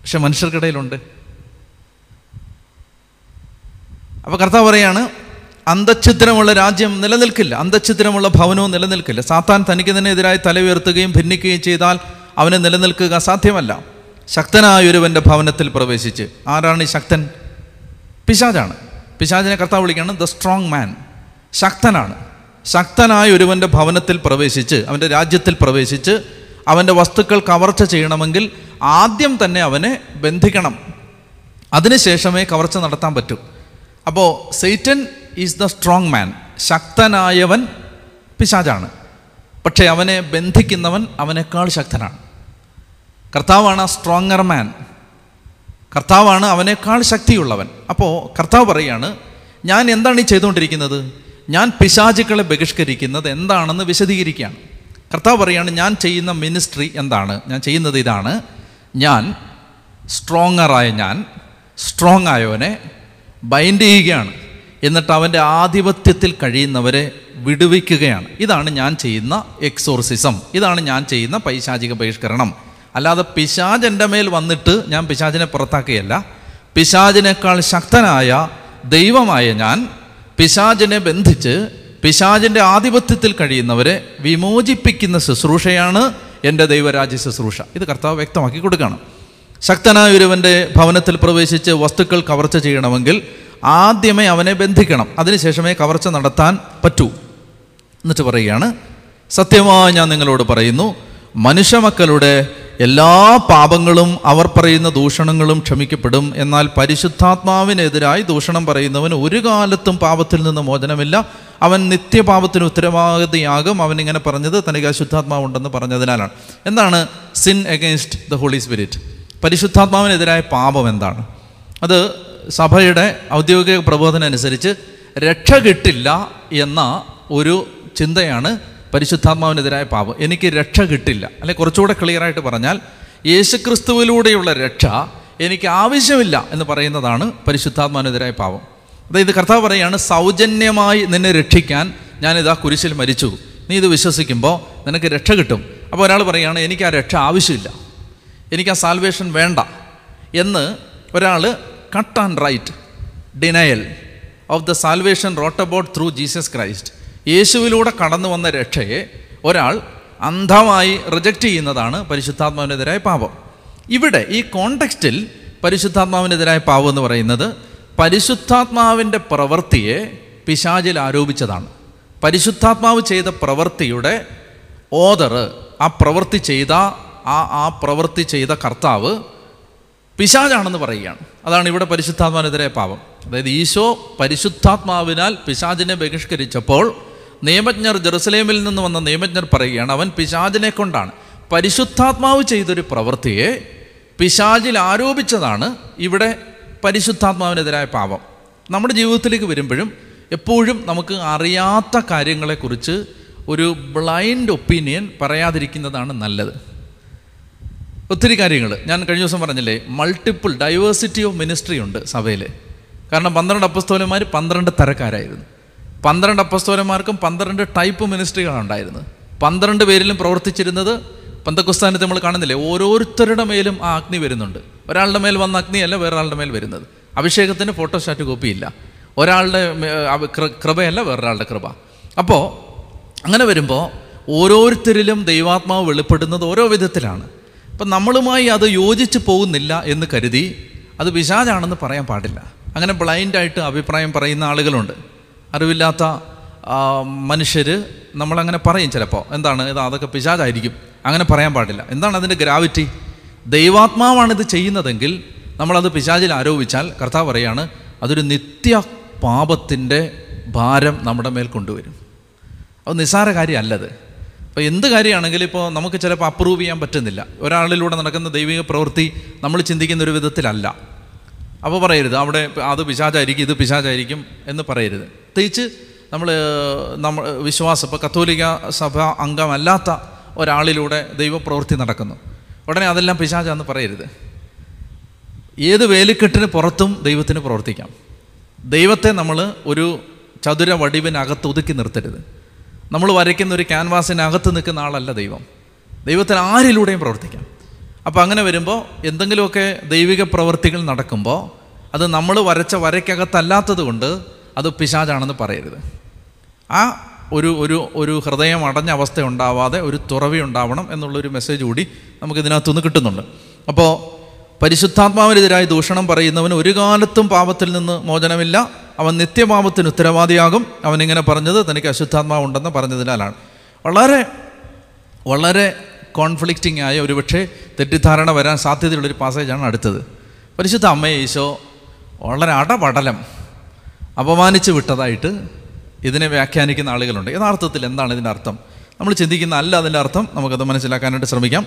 Speaker 1: പക്ഷെ മനുഷ്യർക്കിടയിലുണ്ട്. അപ്പോൾ കർത്താവ് പറയാണ് അന്തഛിദ്രമുള്ള രാജ്യം നിലനിൽക്കില്ല. അന്തഛിദ്രമുള്ള ഭവനവും നിലനിൽക്കില്ല. സാത്താൻ തനിക്ക് തന്നെ എതിരായി തല ഉയർത്തുകയും ഭിന്നിക്കുകയും ചെയ്താൽ അവനെ നിലനിൽക്കുക സാധ്യമല്ല. ശക്തനായ ഒരുവന്റെ ഭവനത്തിൽ പ്രവേശിച്ച്. ആരാണ് ഈ ശക്തൻ? പിശാജാണ് പിശാചിനെ കർത്താവ് വിളിക്കുകയാണ് ദ സ്ട്രോങ് മാൻ. ശക്തനാണ്. ശക്തനായ ഒരുവന്റെ ഭവനത്തിൽ പ്രവേശിച്ച് അവന്റെ രാജ്യത്തിൽ പ്രവേശിച്ച് അവന്റെ വസ്തുക്കൾ കവർച്ച ചെയ്യണമെങ്കിൽ ആദ്യം തന്നെ അവനെ ബന്ധിക്കണം. അതിനുശേഷമേ കവർച്ച നടത്താൻ പറ്റൂ. അപ്പോൾ Satan is the strong man. ശക്തനായവൻ പിശാചാണ്. പക്ഷേ അവനെ ബന്ധിക്കുന്നവൻ അവനേക്കാൾ ശക്തനാണ്. കർത്താവാണ് സ്ട്രോങ്ങർ മാൻ. കർത്താവാണ് അവനേക്കാൾ ശക്തിയുള്ളവൻ. അപ്പോൾ കർത്താവ് പറയാണ് ഞാൻ എന്താണ് ഈ ചെയ്തുകൊണ്ടിരിക്കുന്നത്? ഞാൻ പിശാചുക്കളെ ബഹിഷ്കരിക്കുന്നത് എന്താണെന്ന് വിശദീകരിക്കുകയാണ്. കർത്താവ് പറയാണ് ഞാൻ ചെയ്യുന്ന മിനിസ്ട്രി എന്താണ്? ഞാൻ ചെയ്യുന്നത് ഇതാണ്. ഞാൻ സ്ട്രോങ്ങറായ ഞാൻ സ്ട്രോങ് ആയവനെ ബൈൻഡ് ചെയ്യുകയാണ്. എന്നിട്ട് അവന്റെ ആധിപത്യത്തിൽ കഴിയുന്നവരെ വിടുവിക്കുകയാണ്. ഇതാണ് ഞാൻ ചെയ്യുന്ന എക്സോർസിസം. ഇതാണ് ഞാൻ ചെയ്യുന്ന പൈശാചിക ബഹിഷ്കരണം. അല്ലാതെ പിശാജ് എന്റെ മേൽ വന്നിട്ട് ഞാൻ പിശാചിനെ പുറത്താക്കുകയല്ല. പിശാചിനേക്കാൾ ശക്തനായ ദൈവമായ ഞാൻ പിശാചിനെ ബന്ധിച്ച് പിശാചിന്റെ ആധിപത്യത്തിൽ കഴിയുന്നവരെ വിമോചിപ്പിക്കുന്ന ശുശ്രൂഷയാണ് എന്റെ ദൈവരാജ്യ ശുശ്രൂഷ. ഇത് കർത്താവ് വ്യക്തമാക്കി കൊടുക്കണം. ശക്തനായ ഒരുവന്റെ ഭവനത്തിൽ പ്രവേശിച്ച് വസ്തുക്കൾ കവർച്ച ചെയ്യണമെങ്കിൽ ആദ്യമേ അവനെ ബന്ധിക്കണം. അതിനുശേഷമേ കവർച്ച നടത്താൻ പറ്റൂ. എന്നിട്ട് പറയുകയാണ് സത്യമായി ഞാൻ നിങ്ങളോട് പറയുന്നു മനുഷ്യമക്കളുടെ എല്ലാ പാപങ്ങളും അവർ പറയുന്ന ദൂഷണങ്ങളും ക്ഷമിക്കപ്പെടും. എന്നാൽ പരിശുദ്ധാത്മാവിനെതിരായി ദൂഷണം പറയുന്നവൻ ഒരു കാലത്തും പാപത്തിൽ നിന്ന് മോചനമില്ല. അവൻ നിത്യപാപത്തിന് ഉത്തരവാദിയാകും. അവൻ ഇങ്ങനെ പറഞ്ഞത് തനിക്ക് അശുദ്ധാത്മാവുണ്ടെന്ന് പറഞ്ഞതിനാലാണ്. എന്താണ്? Sin against the Holy Spirit പരിശുദ്ധാത്മാവിനെതിരായ പാപം എന്താണ്? അത് സഭയുടെ ഔദ്യോഗിക പ്രബോധനം അനുസരിച്ച് രക്ഷ കിട്ടില്ല എന്ന ഒരു ചിന്തയാണ് പരിശുദ്ധാത്മാവിനെതിരായ പാപം. എനിക്ക് രക്ഷ കിട്ടില്ല. അല്ലെ കുറച്ചുകൂടെ ക്ലിയർ ആയിട്ട് പറഞ്ഞാൽ യേശുക്രിസ്തുവിലൂടെയുള്ള രക്ഷ എനിക്ക് ആവശ്യമില്ല എന്ന് പറയുന്നതാണ് പരിശുദ്ധാത്മാവിനെതിരായ പാപം. അതായത് കർത്താവ് പറയുകയാണ് സൗജന്യമായി നിന്നെ രക്ഷിക്കാൻ ഞാനിതാ കുരിശിൽ മരിച്ചു. നീ ഇത് വിശ്വസിക്കുമ്പോൾ നിനക്ക് രക്ഷ കിട്ടും. അപ്പോൾ ഒരാൾ പറയുകയാണ് എനിക്ക് ആ രക്ഷ ആവശ്യമില്ല. എനിക്ക് ആ സാൽവേഷൻ വേണ്ട. എന്ന് ഒരാൾ cut and right denial of the salvation wrought about through Jesus Christ യേശുവിലൂടെ കടന്നു വന്ന രക്ഷയെ ഒരാൾ അന്ധമായി റിജക്റ്റ് ചെയ്യുന്നതാണ് പരിശുദ്ധാത്മാവിനെതിരായ പാപം. ഇവിടെ ഈ കോണ്ടെക്സ്റ്റിൽ പരിശുദ്ധാത്മാവിനെതിരായ പാപം എന്ന് പറയുന്നത് പരിശുദ്ധാത്മാവിന്റെ പ്രവൃത്തിയെ പിശാചിൽ ആരോപിച്ചതാണ്. പരിശുദ്ധാത്മാവ് ചെയ്ത പ്രവൃത്തിയുടെ ഓദർ ആ പ്രവൃത്തി ചെയ്ത ആ ആ പ്രവൃത്തി ചെയ്ത കർത്താവ് പിശാചാണെന്ന് പറയുകയാണ്. അതാണ് ഇവിടെ പരിശുദ്ധാത്മാവിനെതിരെ പാപം. അതായത് ഈശോ പരിശുദ്ധാത്മാവിനാൽ പിശാചിനെ ബഹിഷ്കരിച്ചപ്പോൾ നിയമജ്ഞർ ജെറുസലേമിൽ നിന്ന് വന്ന നിയമജ്ഞർ പറയുകയാണ് അവൻ പിശാജിനെ കൊണ്ടാണ്. പരിശുദ്ധാത്മാവ് ചെയ്തൊരു പ്രവൃത്തിയെ പിശാജിൽ ആരോപിച്ചതാണ് ഇവിടെ പരിശുദ്ധാത്മാവിനെതിരായ പാപം. നമ്മുടെ ജീവിതത്തിലേക്ക് വരുമ്പോഴും എപ്പോഴും നമുക്ക് അറിയാത്ത കാര്യങ്ങളെക്കുറിച്ച് ഒരു ബ്ലൈൻഡ് ഒപ്പീനിയൻ പറയാതിരിക്കുന്നതാണ് നല്ലത്. ഒത്തിരി കാര്യങ്ങൾ. ഞാൻ കഴിഞ്ഞ ദിവസം പറഞ്ഞില്ലേ മൾട്ടിപ്പിൾ ഡൈവേഴ്സിറ്റി ഓഫ് മിനിസ്ട്രി ഉണ്ട് സഭയിൽ കാരണം പന്ത്രണ്ട് അപ്പസ്തോലന്മാർ പന്ത്രണ്ട് തരക്കാരായിരുന്നു. പന്ത്രണ്ട് അപ്പസ്തോലന്മാർക്കും പന്ത്രണ്ട് ടൈപ്പ് മിനിസ്ട്രികളാണ് ഉണ്ടായിരുന്നത്. പന്ത്രണ്ട് പേരിലും പ്രവർത്തിച്ചിരുന്നത് പന്തക്കുസ്ഥാനത്ത് നമ്മൾ കാണുന്നില്ലേ? ഓരോരുത്തരുടെ മേലും ആ അഗ്നി വരുന്നുണ്ട്. ഒരാളുടെ മേൽ വന്ന അഗ്നിയല്ല വേറൊരാളുടെ മേൽ വരുന്നത്. അഭിഷേകത്തിന് ഫോട്ടോസ്റ്റാറ്റ് കോപ്പിയില്ല. ഒരാളുടെ കൃപയല്ല വേറൊരാളുടെ കൃപ. അപ്പോൾ അങ്ങനെ വരുമ്പോൾ ഓരോരുത്തരിലും ദൈവാത്മാവ് വെളിപ്പെടുന്നത് ഓരോ വിധത്തിലാണ്. അപ്പം നമ്മളുമായി അത് യോജിച്ച് പോകുന്നില്ല എന്ന് കരുതി അത് പിശാചാണെന്ന് പറയാൻ പാടില്ല. അങ്ങനെ ബ്ലൈൻഡായിട്ട് അഭിപ്രായം പറയുന്ന ആളുകളുണ്ട്. അറിവില്ലാത്ത മനുഷ്യർ നമ്മളങ്ങനെ പറയും ചിലപ്പോൾ എന്താണ്? ഇത് അതൊക്കെ പിശാചായിരിക്കും. അങ്ങനെ പറയാൻ പാടില്ല. എന്താണ് അതിന്റെ ഗ്രാവിറ്റി? ദൈവാത്മാവാണ് ഇത് ചെയ്യുന്നതെങ്കിൽ നമ്മളത് പിശാചിൽ ആരോപിച്ചാൽ കർത്താവ് പറയാണ് അതൊരു നിത്യ പാപത്തിന്റെ ഭാരം നമ്മുടെ മേൽ കൊണ്ടുവരും. അത് നിസ്സാര കാര്യമല്ലത് അപ്പോൾ എന്ത് കാര്യമാണെങ്കിലും ഇപ്പോൾ നമുക്ക് ചിലപ്പോൾ അപ്രൂവ് ചെയ്യാൻ പറ്റുന്നില്ല. ഒരാളിലൂടെ നടക്കുന്ന ദൈവിക പ്രവൃത്തി നമ്മൾ ചിന്തിക്കുന്ന ഒരു വിധത്തിലല്ല. അപ്പോൾ പറയരുത് അവിടെ അത് പിശാചായിരിക്കും ഇത് പിശാചായിരിക്കും എന്ന് പറയരുത്. പ്രത്യേകിച്ച് നമ്മൾ നമ്മൾ വിശ്വാസം ഇപ്പോൾ കത്തോലിക്ക സഭ അംഗമല്ലാത്ത ഒരാളിലൂടെ ദൈവപ്രവൃത്തി നടക്കുന്നു. ഉടനെ അതെല്ലാം പിശാചാന്ന് പറയരുത്. ഏത് വേലിക്കെട്ടിന് പുറത്തും ദൈവത്തിന് പ്രവർത്തിക്കാം. ദൈവത്തെ നമ്മൾ ഒരു ചതുര വടിവിനകത്ത് ഒതുക്കി നിർത്തരുത്. നമ്മൾ വരയ്ക്കുന്ന ഒരു ക്യാൻവാസിനകത്ത് നിൽക്കുന്ന ആളല്ല ദൈവം. ദൈവത്തിന് ആരിലൂടെയും പ്രവർത്തിക്കാം. അപ്പോൾ അങ്ങനെ വരുമ്പോൾ എന്തെങ്കിലുമൊക്കെ ദൈവിക പ്രവൃത്തികൾ നടക്കുമ്പോൾ അത് നമ്മൾ വരച്ച വരയ്ക്കകത്തല്ലാത്തത് കൊണ്ട് അത് പിശാചാണെന്ന് പറയരുത്. ആ ഒരു ഒരു ഒരു ഹൃദയം അടഞ്ഞ അവസ്ഥ ഉണ്ടാവാതെ ഒരു തുറവി ഉണ്ടാവണം എന്നുള്ളൊരു മെസ്സേജ് കൂടി നമുക്കിതിനകത്തുനിന്ന് കിട്ടുന്നുണ്ട്. അപ്പോൾ പരിശുദ്ധാത്മാവിനെതിരായി ദൂഷണം പറയുന്നവന് ഒരു കാലത്തും പാപത്തിൽ നിന്ന് മോചനമില്ല. അവൻ നിത്യപാപത്തിന് ഉത്തരവാദിയാകും. അവൻ ഇങ്ങനെ പറഞ്ഞത് തനിക്ക് അശുദ്ധാത്മാവുണ്ടെന്ന് പറഞ്ഞതിനാലാണ്. വളരെ വളരെ കോൺഫ്ലിക്റ്റിംഗ് ആയ ഒരുപക്ഷെ തെറ്റിദ്ധാരണ വരാൻ സാധ്യതയുള്ളൊരു പാസേജാണ് അടുത്തത്. പരിശുദ്ധ അമ്മയേശോ വളരെ അടപടലം. അപമാനിച്ച് വിട്ടതായിട്ട് ഇതിനെ വ്യാഖ്യാനിക്കുന്ന ആളുകളുണ്ട്. യഥാർത്ഥത്തിൽ എന്താണ് ഇതിന്റെ അർത്ഥം? നമ്മൾ ചിന്തിക്കുന്ന അല്ല അതിന്റെ അർത്ഥം. നമുക്കത് മനസ്സിലാക്കാനായിട്ട് ശ്രമിക്കാം.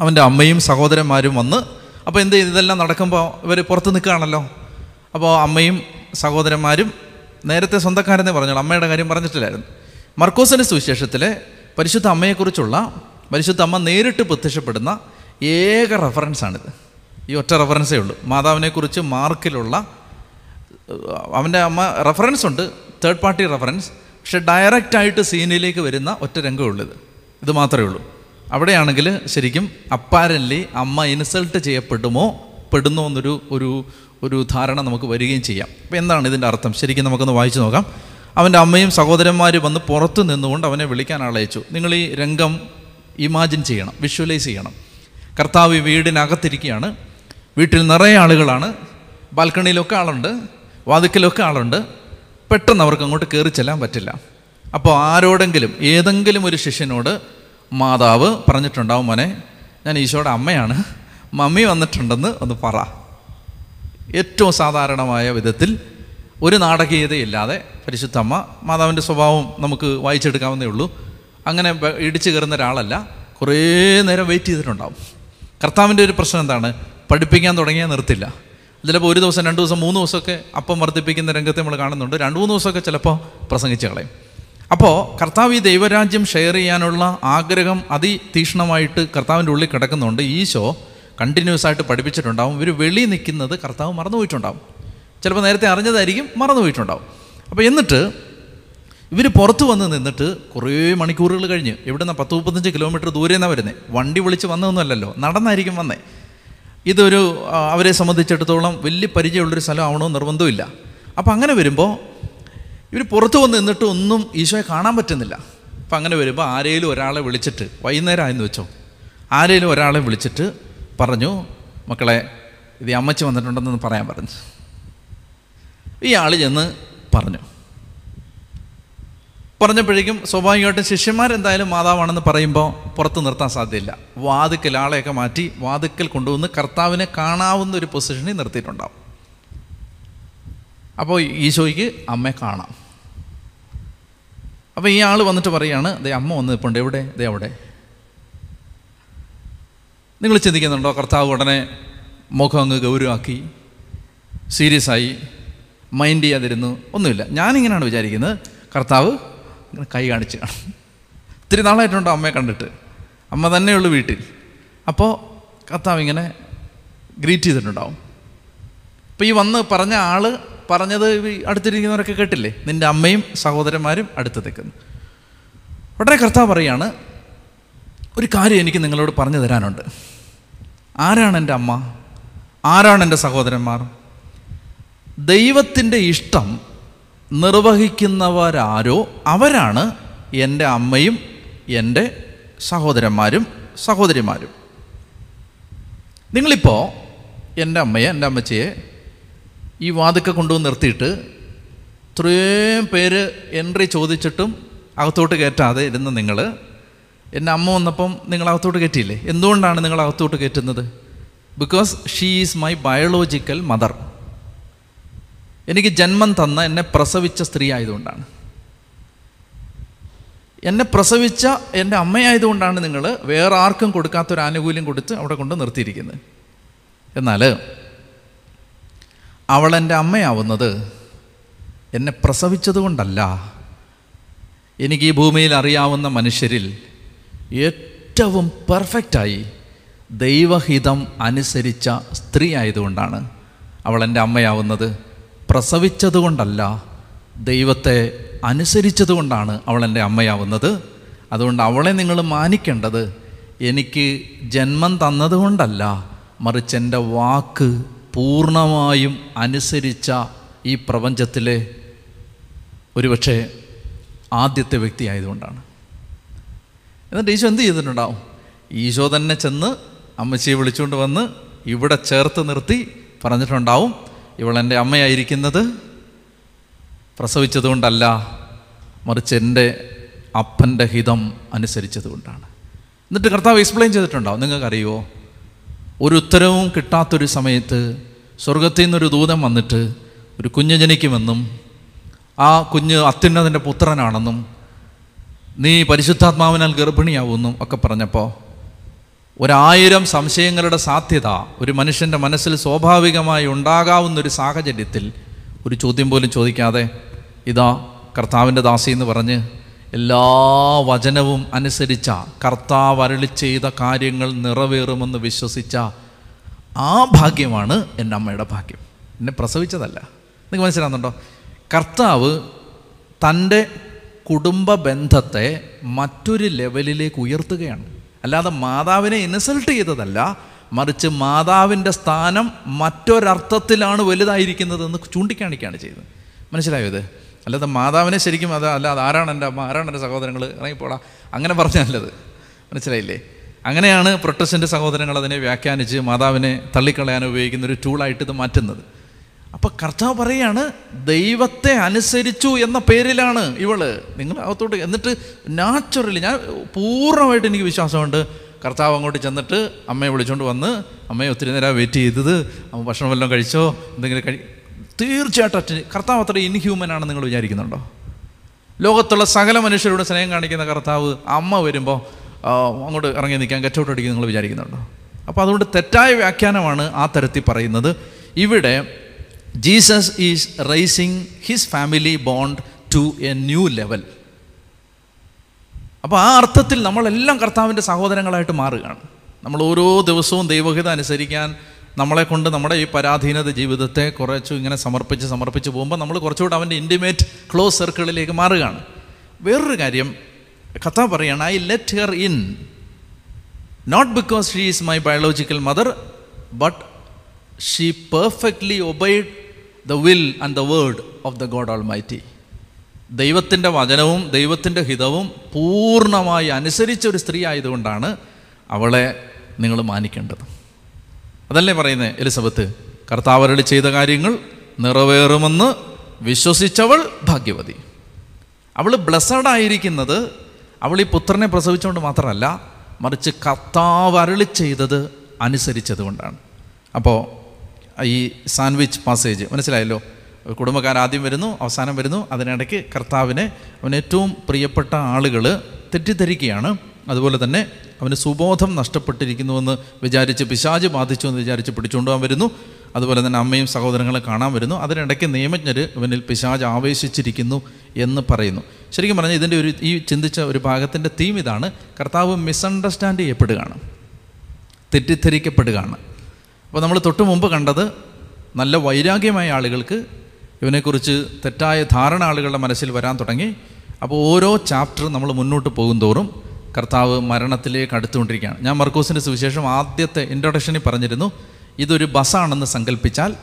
Speaker 1: അവന്റെ അമ്മയും സഹോദരന്മാരും വന്ന് അപ്പോൾ എന്ത്? ഇതെല്ലാം നടക്കുമ്പോൾ ഇവർ പുറത്ത് നിൽക്കുകയാണല്ലോ. അപ്പോൾ അമ്മയും സഹോദരന്മാരും നേരത്തെ സ്വന്തക്കാരെന്നേ പറഞ്ഞോളൂ. അമ്മയുടെ കാര്യം പറഞ്ഞിട്ടില്ലായിരുന്നു. മർക്കോസിന്റെ സുവിശേഷത്തിലെ പരിശുദ്ധ അമ്മയെക്കുറിച്ചുള്ള പരിശുദ്ധ അമ്മ നേരിട്ട് പ്രത്യക്ഷപ്പെടുന്ന ഏക റെഫറൻസാണിത് ഈ ഒറ്റ റെഫറൻസേ ഉള്ളൂ. മാതാവിനെക്കുറിച്ച് മാർക്കിലുള്ള അവന്റെ അമ്മ റെഫറൻസ് ഉണ്ട് തേർഡ് പാർട്ടി റെഫറൻസ് പക്ഷെ ഡയറക്റ്റായിട്ട് സീനിലേക്ക് വരുന്ന ഒറ്റ രംഗമേ രംഗമുള്ളത്. ഇത് മാത്രമേ ഉള്ളൂ. അവിടെയാണെങ്കിൽ ശരിക്കും അപ്പാരൻലി അമ്മ ഇൻസൾട്ട് ചെയ്യപ്പെടുമോ പെടുന്നോ എന്നൊരു ഒരു ഒരു ധാരണ നമുക്ക് വരികയും ചെയ്യാം. അപ്പോൾ എന്താണ് ഇതിന്റെ അർത്ഥം? ശരിക്കും നമുക്കൊന്ന് വായിച്ചു നോക്കാം. അവന്റെ അമ്മയും സഹോദരന്മാരും വന്ന് പുറത്ത് നിന്നുകൊണ്ട് അവനെ വിളിക്കാൻ ആളയച്ചു. നിങ്ങൾ ഈ രംഗം ഇമാജിൻ ചെയ്യണം വിഷ്വലൈസ് ചെയ്യണം. കർത്താവ് വീടിനകത്തിരിക്കുകയാണ്. വീട്ടിൽ നിറയെ ആളുകളാണ്. ബാൽക്കണിയിലൊക്കെ ആളുണ്ട്. വാതിക്കലൊക്കെ ആളുണ്ട്. പെട്ടെന്ന് അവർക്ക് അങ്ങോട്ട് കയറി ചെല്ലാൻ പറ്റില്ല. അപ്പോൾ ആരോടെങ്കിലും ഏതെങ്കിലും ഒരു ശിഷ്യനോട് മാതാവ് പറഞ്ഞിട്ടുണ്ടാവും മോനെ ഞാൻ ഈശോയുടെ അമ്മയാണ് മമ്മി വന്നിട്ടുണ്ടെന്ന് ഒന്ന് പറ. ഏറ്റവും സാധാരണമായ വിധത്തിൽ ഒരു നാടകീയതയില്ലാതെ പരിശുദ്ധ അമ്മ മാതാവിന്റെ സ്വഭാവം നമുക്ക് വായിച്ചെടുക്കാവുന്നേ ഉള്ളൂ. അങ്ങനെ ഇടിച്ചു കയറുന്ന ഒരാളല്ല കുറേ നേരം വെയിറ്റ് ചെയ്തിട്ടുണ്ടാവും. കർത്താവിന്റെ ഒരു പ്രശ്നം എന്താണ്? പഠിപ്പിക്കാൻ തുടങ്ങിയാൽ നിർത്തില്ല. ചിലപ്പോൾ ഒരു ദിവസം രണ്ട് ദിവസം മൂന്ന് ദിവസമൊക്കെ അപ്പം വർദ്ധിപ്പിക്കുന്ന രംഗത്തെ നമ്മൾ കാണുന്നുണ്ട്. രണ്ട് മൂന്ന് ദിവസമൊക്കെ ചിലപ്പോൾ പ്രസംഗിച്ച് കളയും. അപ്പോൾ കർത്താവ് ഈ ദൈവരാജ്യം ഷെയർ ചെയ്യാനുള്ള ആഗ്രഹം അതിതീക്ഷ്ണമായിട്ട് കർത്താവിന്റെ ഉള്ളിൽ കിടക്കുന്നുണ്ട്. ഈശോ കണ്ടിന്യൂസ് ആയിട്ട് പഠിപ്പിച്ചിട്ടുണ്ടാവും. ഇവർ വെളി നിൽക്കുന്നത് കർത്താവ് മറന്നുപോയിട്ടുണ്ടാവും ചിലപ്പോൾ നേരത്തെ അറിഞ്ഞതായിരിക്കും മറന്നുപോയിട്ടുണ്ടാവും അപ്പോൾ എന്നിട്ട് ഇവർ പുറത്ത് വന്ന് നിന്നിട്ട് കുറേ മണിക്കൂറുകൾ കഴിഞ്ഞ് എവിടുന്ന പത്ത് മുപ്പത്തഞ്ച് കിലോമീറ്റർ ദൂരെ നിന്നാണ് വരുന്നത് വണ്ടി വിളിച്ച് വന്നതൊന്നുമല്ലല്ലോ നടന്നായിരിക്കും വന്നേ. ഇതൊരു അവരെ സംബന്ധിച്ചിടത്തോളം വലിയ പരിചയമുള്ളൊരു സ്ഥലമാണോ നിർബന്ധമില്ല അപ്പം അങ്ങനെ വരുമ്പോൾ ഇവർ പുറത്ത് വന്ന് നിന്നിട്ട് ഒന്നും ഈശോയെ കാണാൻ പറ്റുന്നില്ല. അപ്പം അങ്ങനെ വരുമ്പോൾ ആരെങ്കിലും ഒരാളെ വിളിച്ചിട്ട് വൈകുന്നേരം ആയെന്ന് വെച്ചോ ആരെങ്കിലും ഒരാളെ വിളിച്ചിട്ട് പറഞ്ഞു മക്കളെ ഇത് അമ്മച്ചി വന്നിട്ടുണ്ടെന്ന് പറയാൻ പറഞ്ഞു. ഈ ആൾ ചെന്ന് പറഞ്ഞു. പറഞ്ഞപ്പോഴേക്കും സ്വാഭാവികമായിട്ടും ശിഷ്യന്മാരെന്തായാലും മാതാവാണെന്ന് പറയുമ്പോൾ പുറത്ത് നിർത്താൻ സാധ്യതയില്ല. വാതുക്കൽ ആളെയൊക്കെ മാറ്റി വാതുക്കൽ കൊണ്ടുവന്ന് കർത്താവിനെ കാണാവുന്ന ഒരു പൊസിഷനിൽ നിർത്തിയിട്ടുണ്ടാവും. അപ്പോൾ ഈശോയ്ക്ക് അമ്മയെ കാണാം. അപ്പോൾ ഈ ആൾ വന്നിട്ട് പറയുകയാണ് ദേ അമ്മ വന്ന് നിൽപ്പുണ്ട് എവിടെ? ദേ അവിടെ. നിങ്ങൾ ചിന്തിക്കുന്നുണ്ടോ? കർത്താവ് ഉടനെ മുഖം അങ്ങ് ഗൗരവമാക്കി സീരിയസ് ആയി മൈൻഡ് ചെയ്യാതിരുന്നു? ഒന്നുമില്ല. ഞാനിങ്ങനെയാണ് വിചാരിക്കുന്നത്. കർത്താവ് ഇങ്ങനെ കൈ കാണിച്ച് കാണും. ഇത്തിരി നാളായിട്ടുണ്ടോ അമ്മയെ കണ്ടിട്ട്. അമ്മ തന്നെയുള്ളൂ വീട്ടിൽ. അപ്പോൾ കർത്താവ് ഇങ്ങനെ ഗ്രീറ്റ് ചെയ്തിട്ടുണ്ടാവും. അപ്പോൾ ഈ വന്ന് പറഞ്ഞ ആൾ പറഞ്ഞത് അടുത്തിരിക്കുന്നവരൊക്കെ കേട്ടില്ലേ? നിന്റെ അമ്മയും സഹോദരന്മാരും അടുത്ത് നിൽക്കുന്നു. ഉടനെ കർത്താവ് പറയാണ് ഒരു കാര്യം എനിക്ക് നിങ്ങളോട് പറഞ്ഞു തരാനുണ്ട്. ആരാണ് എന്റെ അമ്മ? ആരാണ് എന്റെ സഹോദരന്മാർ? ദൈവത്തിന്റെ ഇഷ്ടം നിർവഹിക്കുന്നവരാരോ അവരാണ് എന്റെ അമ്മയും എന്റെ സഹോദരന്മാരും സഹോദരിമാരും. നിങ്ങളിപ്പോൾ എന്റെ അമ്മയെ എന്റെ അമ്മച്ചിയെ ഈ വാതുക്ക കൊണ്ടുവന്ന് നിർത്തിയിട്ട് ഇത്രയും പേര് എൻട്രി ചോദിച്ചിട്ടും അകത്തോട്ട് കയറ്റാതെ ഇരുന്ന് നിങ്ങൾ എന്റെ അമ്മ വന്നപ്പം നിങ്ങൾ അകത്തോട്ട് കയറ്റിയില്ലേ? എന്തുകൊണ്ടാണ് നിങ്ങൾ അകത്തോട്ട് കയറ്റുന്നത്? Because she is my biological mother എനിക്ക് ജന്മം തന്ന എന്നെ പ്രസവിച്ച സ്ത്രീ ആയതുകൊണ്ടാണ്. എന്നെ പ്രസവിച്ച എന്റെ അമ്മയായതുകൊണ്ടാണ് നിങ്ങൾ വേറെ ആർക്കും കൊടുക്കാത്തൊരു ആനുകൂല്യം കൊടുത്ത് അവിടെ കൊണ്ട് നിർത്തിയിരിക്കുന്നത്. എന്നാൽ അവൾ എന്റെ അമ്മയാവുന്നത് എന്നെ പ്രസവിച്ചത് കൊണ്ടല്ല. എനിക്ക് ഈ ഭൂമിയിൽ അറിയാവുന്ന മനുഷ്യരിൽ ഏറ്റവും പെർഫെക്റ്റായി ദൈവഹിതം അനുസരിച്ച സ്ത്രീ ആയതുകൊണ്ടാണ് അവൾ എന്റെ അമ്മയാവുന്നത്. പ്രസവിച്ചതുകൊണ്ടല്ല ദൈവത്തെ അനുസരിച്ചതുകൊണ്ടാണ് അവൾ എന്റെ അമ്മയാവുന്നത്. അതുകൊണ്ട് അവളെ നിങ്ങൾ മാനിക്കേണ്ടത് എനിക്ക് ജന്മം തന്നതുകൊണ്ടല്ല മറിച്ച് എന്റെ വാക്ക് പൂർണമായും അനുസരിച്ച ഈ പ്രപഞ്ചത്തിലെ ഒരുപക്ഷെ ആദ്യത്തെ വ്യക്തി ആയതുകൊണ്ടാണ് എന്നിട്ട് ഈശോ എന്ത് ചെയ്തിട്ടുണ്ടാവും? ഈശോ തന്നെ ചെന്ന് അമ്മച്ചിയെ വിളിച്ചുകൊണ്ട് വന്ന് ഇവിടെ ചേർത്ത് നിർത്തി പറഞ്ഞിട്ടുണ്ടാവും ഇവളെന്റെ അമ്മയായിരിക്കുന്നത്? പ്രസവിച്ചതുകൊണ്ടല്ല മറിച്ച് എന്റെ അപ്പന്റെ ഹിതം അനുസരിച്ചതുകൊണ്ടാണ്. എന്നിട്ട് കർത്താവ് എക്സ്പ്ലെയിൻ ചെയ്തിട്ടുണ്ടാവും നിങ്ങൾക്കറിയുമോ ഒരു ഉത്തരവും കിട്ടാത്തൊരു സമയത്ത് സ്വർഗത്തിൽ നിന്നൊരു ദൂതം വന്നിട്ട് ഒരു കുഞ്ഞ് ജനിക്കുമെന്നും ആ കുഞ്ഞ് അത്യുന്നതിന്റെ പുത്രനാണെന്നും നീ പരിശുദ്ധാത്മാവിനാൽ ഗർഭിണിയാവുമെന്നും ഒക്കെ പറഞ്ഞപ്പോൾ ഒരായിരം സംശയങ്ങളുടെ സാധ്യത ഒരു മനുഷ്യന്റെ മനസ്സിൽ സ്വാഭാവികമായി ഉണ്ടാകാവുന്ന ഒരു സാഹചര്യത്തിൽ ഒരു ചോദ്യം പോലും ചോദിക്കാതെ ഇതാ കർത്താവിന്റെ ദാസി എന്ന് പറഞ്ഞ് എല്ലാ വചനവും അനുസരിച്ച കർത്താവ് അരളി ചെയ്ത കാര്യങ്ങൾ നിറവേറുമെന്ന് വിശ്വസിച്ച ആ ഭാഗ്യമാണ് എന്റെ അമ്മയുടെ ഭാഗ്യം. എന്നെ പ്രസവിച്ചതല്ല. നിങ്ങൾക്ക് മനസ്സിലാകുന്നുണ്ടോ കർത്താവ് തന്റെ കുടുംബ ബന്ധത്തെ മറ്റൊരു ലെവലിലേക്ക് ഉയർത്തുകയാണ്. അല്ലാതെ മാതാവിനെ ഇൻസൾട്ട് ചെയ്തതല്ല മറിച്ച് മാതാവിന്റെ സ്ഥാനം മറ്റൊരർത്ഥത്തിലാണ് വലുതായിരിക്കുന്നതെന്ന് ചൂണ്ടിക്കാണിക്കുകയാണ് ചെയ്തത്. മനസ്സിലായോ ഇത്? അല്ലാതെ മാതാവിനെ ശരിക്കും അത് അല്ലാതെ ആരാണ് എന്റെ അമ്മ ആരാണ് എന്റെ സഹോദരങ്ങൾ ഇറങ്ങിപ്പോടാ. അങ്ങനെ പറഞ്ഞല്ലത് മനസ്സിലായില്ലേ? അങ്ങനെയാണ് പ്രൊട്ടസ്റ്റന്റ് സഹോദരങ്ങൾ അതിനെ വ്യാഖ്യാനിച്ച് മാതാവിനെ തള്ളിക്കളയാൻ ഉപയോഗിക്കുന്ന ഒരു ടൂളായിട്ട് ഇത് മാറ്റുന്നത്. അപ്പോൾ കർത്താവ് പറയാണ് ദൈവത്തെ അനുസരിച്ചു എന്ന പേരിലാണ് ഇവൾ. നിങ്ങൾ അകത്തോട്ട് എന്നിട്ട് നാച്ചുറലി ഞാൻ പൂർണമായിട്ട് എനിക്ക് വിശ്വാസമുണ്ട്. കർത്താവ് അങ്ങോട്ട് ചെന്നിട്ട് അമ്മയെ വിളിച്ചുകൊണ്ട് വന്ന് അമ്മയെ ഒത്തിരി നേരം വെയിറ്റ് ചെയ്തത്. അമ്മ ഭക്ഷണം വല്ലതും കഴിച്ചോ? എന്തെങ്കിലും കഴി തീർച്ചയായിട്ടും കർത്താവ് അത്ര ഇൻഹ്യൂമൻ ആണെന്ന് നിങ്ങൾ വിചാരിക്കുന്നുണ്ടോ? ലോകത്തുള്ള സകല മനുഷ്യരോട് സ്നേഹം കാണിക്കുന്ന കർത്താവ് അമ്മ വരുമ്പോൾ അങ്ങോട്ട് ഇറങ്ങി നിൽക്കാൻ ഗെറ്റൗട്ട് അടിക്കും നിങ്ങൾ വിചാരിക്കുന്നുണ്ടോ? അപ്പോൾ അതുകൊണ്ട് തെറ്റായ വ്യാഖ്യാനമാണ് ആ തരത്തിൽ പറയുന്നത്. ഇവിടെ Jesus is raising his family bond to a new level അപ്പോൾ ആ അർത്ഥത്തിൽ നമ്മളെല്ലാം കർത്താവിന്റെ സഹോദരങ്ങളായിട്ട് മാറുകയാണ്. നമ്മൾ ഓരോ ദിവസവും ദൈവഹിത അനുസരിക്കാൻ നമ്മളെ കൊണ്ട് നമ്മുടെ ഈ പരാധീനത ജീവിതത്തെ കുറച്ചു ഇങ്ങനെ സമർപ്പിച്ച് സമർപ്പിച്ച് പോകുമ്പോൾ നമ്മൾ കുറച്ചുകൂടെ അവന്റെ ഇന്റിമേറ്റ് ക്ലോസ് സർക്കിളിലേക്ക് മാറുകയാണ്. വേറൊരു കാര്യം കഥ പറയാണ് I let her in not because she is my biological mother but she perfectly obeyed the will and the word of the God almighty ദൈവത്തിന്റെ വചനവും ദൈവത്തിന്റെ ഹിതവും പൂർണമായി അനുസരിച്ച ഒരു സ്ത്രീ ആയതുകൊണ്ടാണ് അവളെ നിങ്ങൾ മാനിക്കേണ്ടത്. അതല്ലേ പറയുന്നത് എലിസബത്ത്? കർത്താവരളി ചെയ്ത കാര്യങ്ങൾ നിറവേറുമെന്ന് വിശ്വസിച്ചവൾ ഭാഗ്യവതി. അവൾ ബ്ലസ്സഡ് ആയിരിക്കുന്നത് അവൾ ഈ പുത്രനെ പ്രസവിച്ചുകൊണ്ട് മാത്രമല്ല മറിച്ച് കർത്താവ് അരളി ചെയ്തത് അനുസരിച്ചത് കൊണ്ടാണ് അപ്പോൾ ഈ സാൻഡ്വിച്ച് പാസേജ്. മനസ്സിലായല്ലോ? കുടുംബക്കാർ ആദ്യം വരുന്നു അവസാനം വരുന്നു. അതിനിടയ്ക്ക് കർത്താവിനെ അവൻ ഏറ്റവും പ്രിയപ്പെട്ട ആളുകൾ തെറ്റിദ്ധരിക്കുകയാണ്. അതുപോലെ തന്നെ അവന് സുബോധം നഷ്ടപ്പെട്ടിരിക്കുന്നുവെന്ന് വിചാരിച്ച് പിശാജ് ബാധിച്ചു എന്ന് വിചാരിച്ച് പിടിച്ചുകൊണ്ടുപോകാൻ വരുന്നു. അതുപോലെ തന്നെ അമ്മയും സഹോദരങ്ങളെ കാണാൻ വരുന്നു. അതിനിടയ്ക്ക് നിയമജ്ഞർ ഇവനിൽ പിശാജ് ആവേശിച്ചിരിക്കുന്നു എന്ന് പറയുന്നു. ശരിക്കും പറഞ്ഞാൽ ഇതിന്റെ ഒരു ഈ ചിന്തിച്ച ഒരു ഭാഗത്തിന്റെ തീം ഇതാണ്. കർത്താവ് മിസ്അണ്ടർസ്റ്റാൻഡ് ചെയ്യപ്പെടുകയാണ്. തെറ്റിദ്ധരിക്കപ്പെടുകയാണ്. അപ്പോൾ നമ്മൾ തൊട്ട് മുമ്പ് കണ്ടത് നല്ല വൈരാഗ്യമായ ആളുകൾക്ക് ഇവനെക്കുറിച്ച് തെറ്റായ ധാരണ ആളുകളുടെ മനസ്സിൽ വരാൻ തുടങ്ങി. അപ്പോൾ ഓരോ ചാപ്റ്റർ നമ്മൾ മുന്നോട്ട് പോകും തോറും കർത്താവ് മരണത്തിലേക്ക് അടുത്തുകൊണ്ടിരിക്കുകയാണ്. ഞാൻ മർക്കോസിന്റെ സുവിശേഷം ആദ്യത്തെ ഇൻട്രൊഡക്ഷനിൽ പറഞ്ഞിരുന്നു. ഇതൊരു ബസ്സാണെന്ന് സങ്കല്പിച്ചാൽ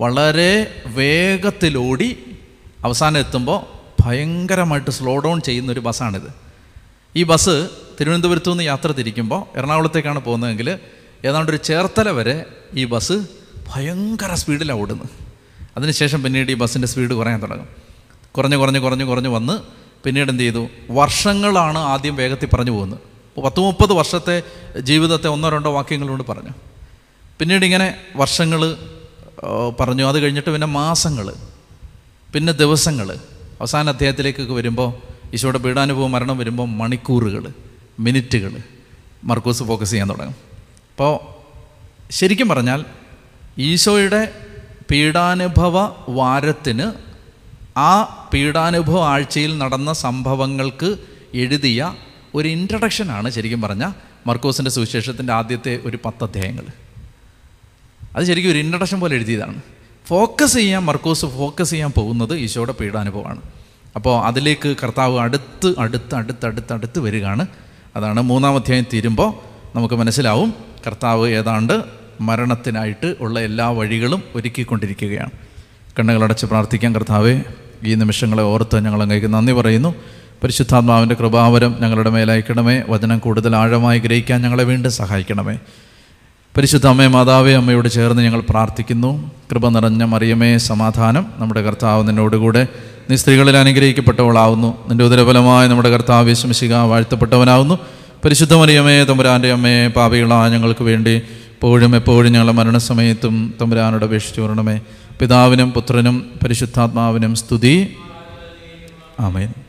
Speaker 1: വളരെ വേഗത്തിലോടി അവസാനം എത്തുമ്പോൾ ഭയങ്കരമായിട്ട് സ്ലോ ഡൗൺ ചെയ്യുന്ന ഒരു ബസ്സാണിത്. ഈ ബസ് തിരുവനന്തപുരത്തു നിന്ന് യാത്ര തിരിക്കുമ്പോൾ എറണാകുളത്തേക്കാണ് പോകുന്നതെങ്കിൽ ഏതാണ്ട് ഒരു ചേർത്തല വരെ ഈ ബസ് ഭയങ്കര സ്പീഡിലാണ് ഓടുന്നത്. അതിനുശേഷം പിന്നീട് ഈ ബസ്സിന്റെ സ്പീഡ് കുറയാൻ തുടങ്ങും. കുറഞ്ഞ് കുറഞ്ഞ് കുറഞ്ഞ് കുറഞ്ഞ് വന്ന് പിന്നീട് എന്ത് ചെയ്തു? വർഷങ്ങളാണ് ആദ്യം വേഗത്തിൽ പറഞ്ഞു പോകുന്നത്. പത്ത് മുപ്പത് വർഷത്തെ ജീവിതത്തെ ഒന്നോ രണ്ടോ വാക്യങ്ങൾ കൊണ്ട് പറഞ്ഞു. പിന്നീട് ഇങ്ങനെ വർഷങ്ങൾ പറഞ്ഞു. അത് കഴിഞ്ഞിട്ട് പിന്നെ മാസങ്ങൾ പിന്നെ ദിവസങ്ങൾ. അവസാന അധ്യായത്തിലേക്കൊക്കെ വരുമ്പോൾ ഈശോയുടെ പീഡാനുഭവം മരണം വരുമ്പോൾ മണിക്കൂറുകൾ മിനിറ്റുകൾ മർക്കൂസ് ഫോക്കസ് ചെയ്യാൻ തുടങ്ങും. അപ്പോൾ ശരിക്കും പറഞ്ഞാൽ ഈശോയുടെ പീഡാനുഭവ വാരത്തിന് ആ പീഡാനുഭവ ആഴ്ചയിൽ നടന്ന സംഭവങ്ങൾക്ക് എഴുതിയ ഒരു ഇൻട്രഡക്ഷനാണ് ശരിക്കും പറഞ്ഞാൽ മർക്കോസിന്റെ സുവിശേഷത്തിന്റെ ആദ്യത്തെ ഒരു പത്ത് അധ്യായങ്ങൾ അത് ശരിക്കും ഒരു ഇൻട്രഡക്ഷൻ പോലെ എഴുതിയതാണ്. ഫോക്കസ് ചെയ്യാൻ മർക്കോസ് ഫോക്കസ് ചെയ്യാൻ പോകുന്നത് ഈശോയുടെ പീഡാനുഭവമാണ്. അപ്പോൾ അതിലേക്ക് കർത്താവ് അടുത്ത് അടുത്ത് അടുത്ത് അടുത്ത് അടുത്ത് വരികയാണ്. അതാണ് മൂന്നാം അധ്യായം തീരുമ്പോൾ നമുക്ക് മനസ്സിലാവും. കർത്താവ് ഏതാണ്ട് മരണത്തിനായിട്ട് ഉള്ള എല്ലാ വഴികളും ഒരുക്കിക്കൊണ്ടിരിക്കുകയാണ്. കണ്ണുകളടച്ച് പ്രാർത്ഥിക്കാൻ കർത്താവെ ഈ നിമിഷങ്ങളെ ഓർത്ത് ഞങ്ങൾ അങ്ങേക്ക് നന്ദി പറയുന്നു. പരിശുദ്ധാത്മാവിന്റെ കൃപാവരം ഞങ്ങളുടെ മേലയക്കണമേ. വചനം കൂടുതൽ ആഴമായി ഗ്രഹിക്കാൻ ഞങ്ങളെ വീണ്ടും സഹായിക്കണമേ. പരിശുദ്ധ അമ്മേ മാതാവേ അമ്മയോട് ചേർന്ന് ഞങ്ങൾ പ്രാർത്ഥിക്കുന്നു. കൃപ നിറഞ്ഞ മറിയമേ സമാധാനം നമ്മുടെ കർത്താവ് നിന്നോടുകൂടെ നീ സ്ത്രീകളിൽ അനുഗ്രഹിക്കപ്പെട്ടവളാവുന്നു. നിന്റെ ഉദരഫലമായി നമ്മുടെ കർത്താവ് വിശ്വസിക വാഴ്ത്തപ്പെട്ടവനാവുന്നു. പരിശുദ്ധ മറിയമേ തമ്പുരാന്റെ അമ്മയെ പാപികളായ ഞങ്ങൾക്ക് വേണ്ടി എപ്പോഴും എപ്പോഴും ഞങ്ങളുടെ മരണസമയത്തും തമ്പുരാനോട് അപേക്ഷിച്ചു വരണമേ. പിതാവിനും പുത്രനും പരിശുദ്ധാത്മാവിനും സ്തുതി. ആമേൻ.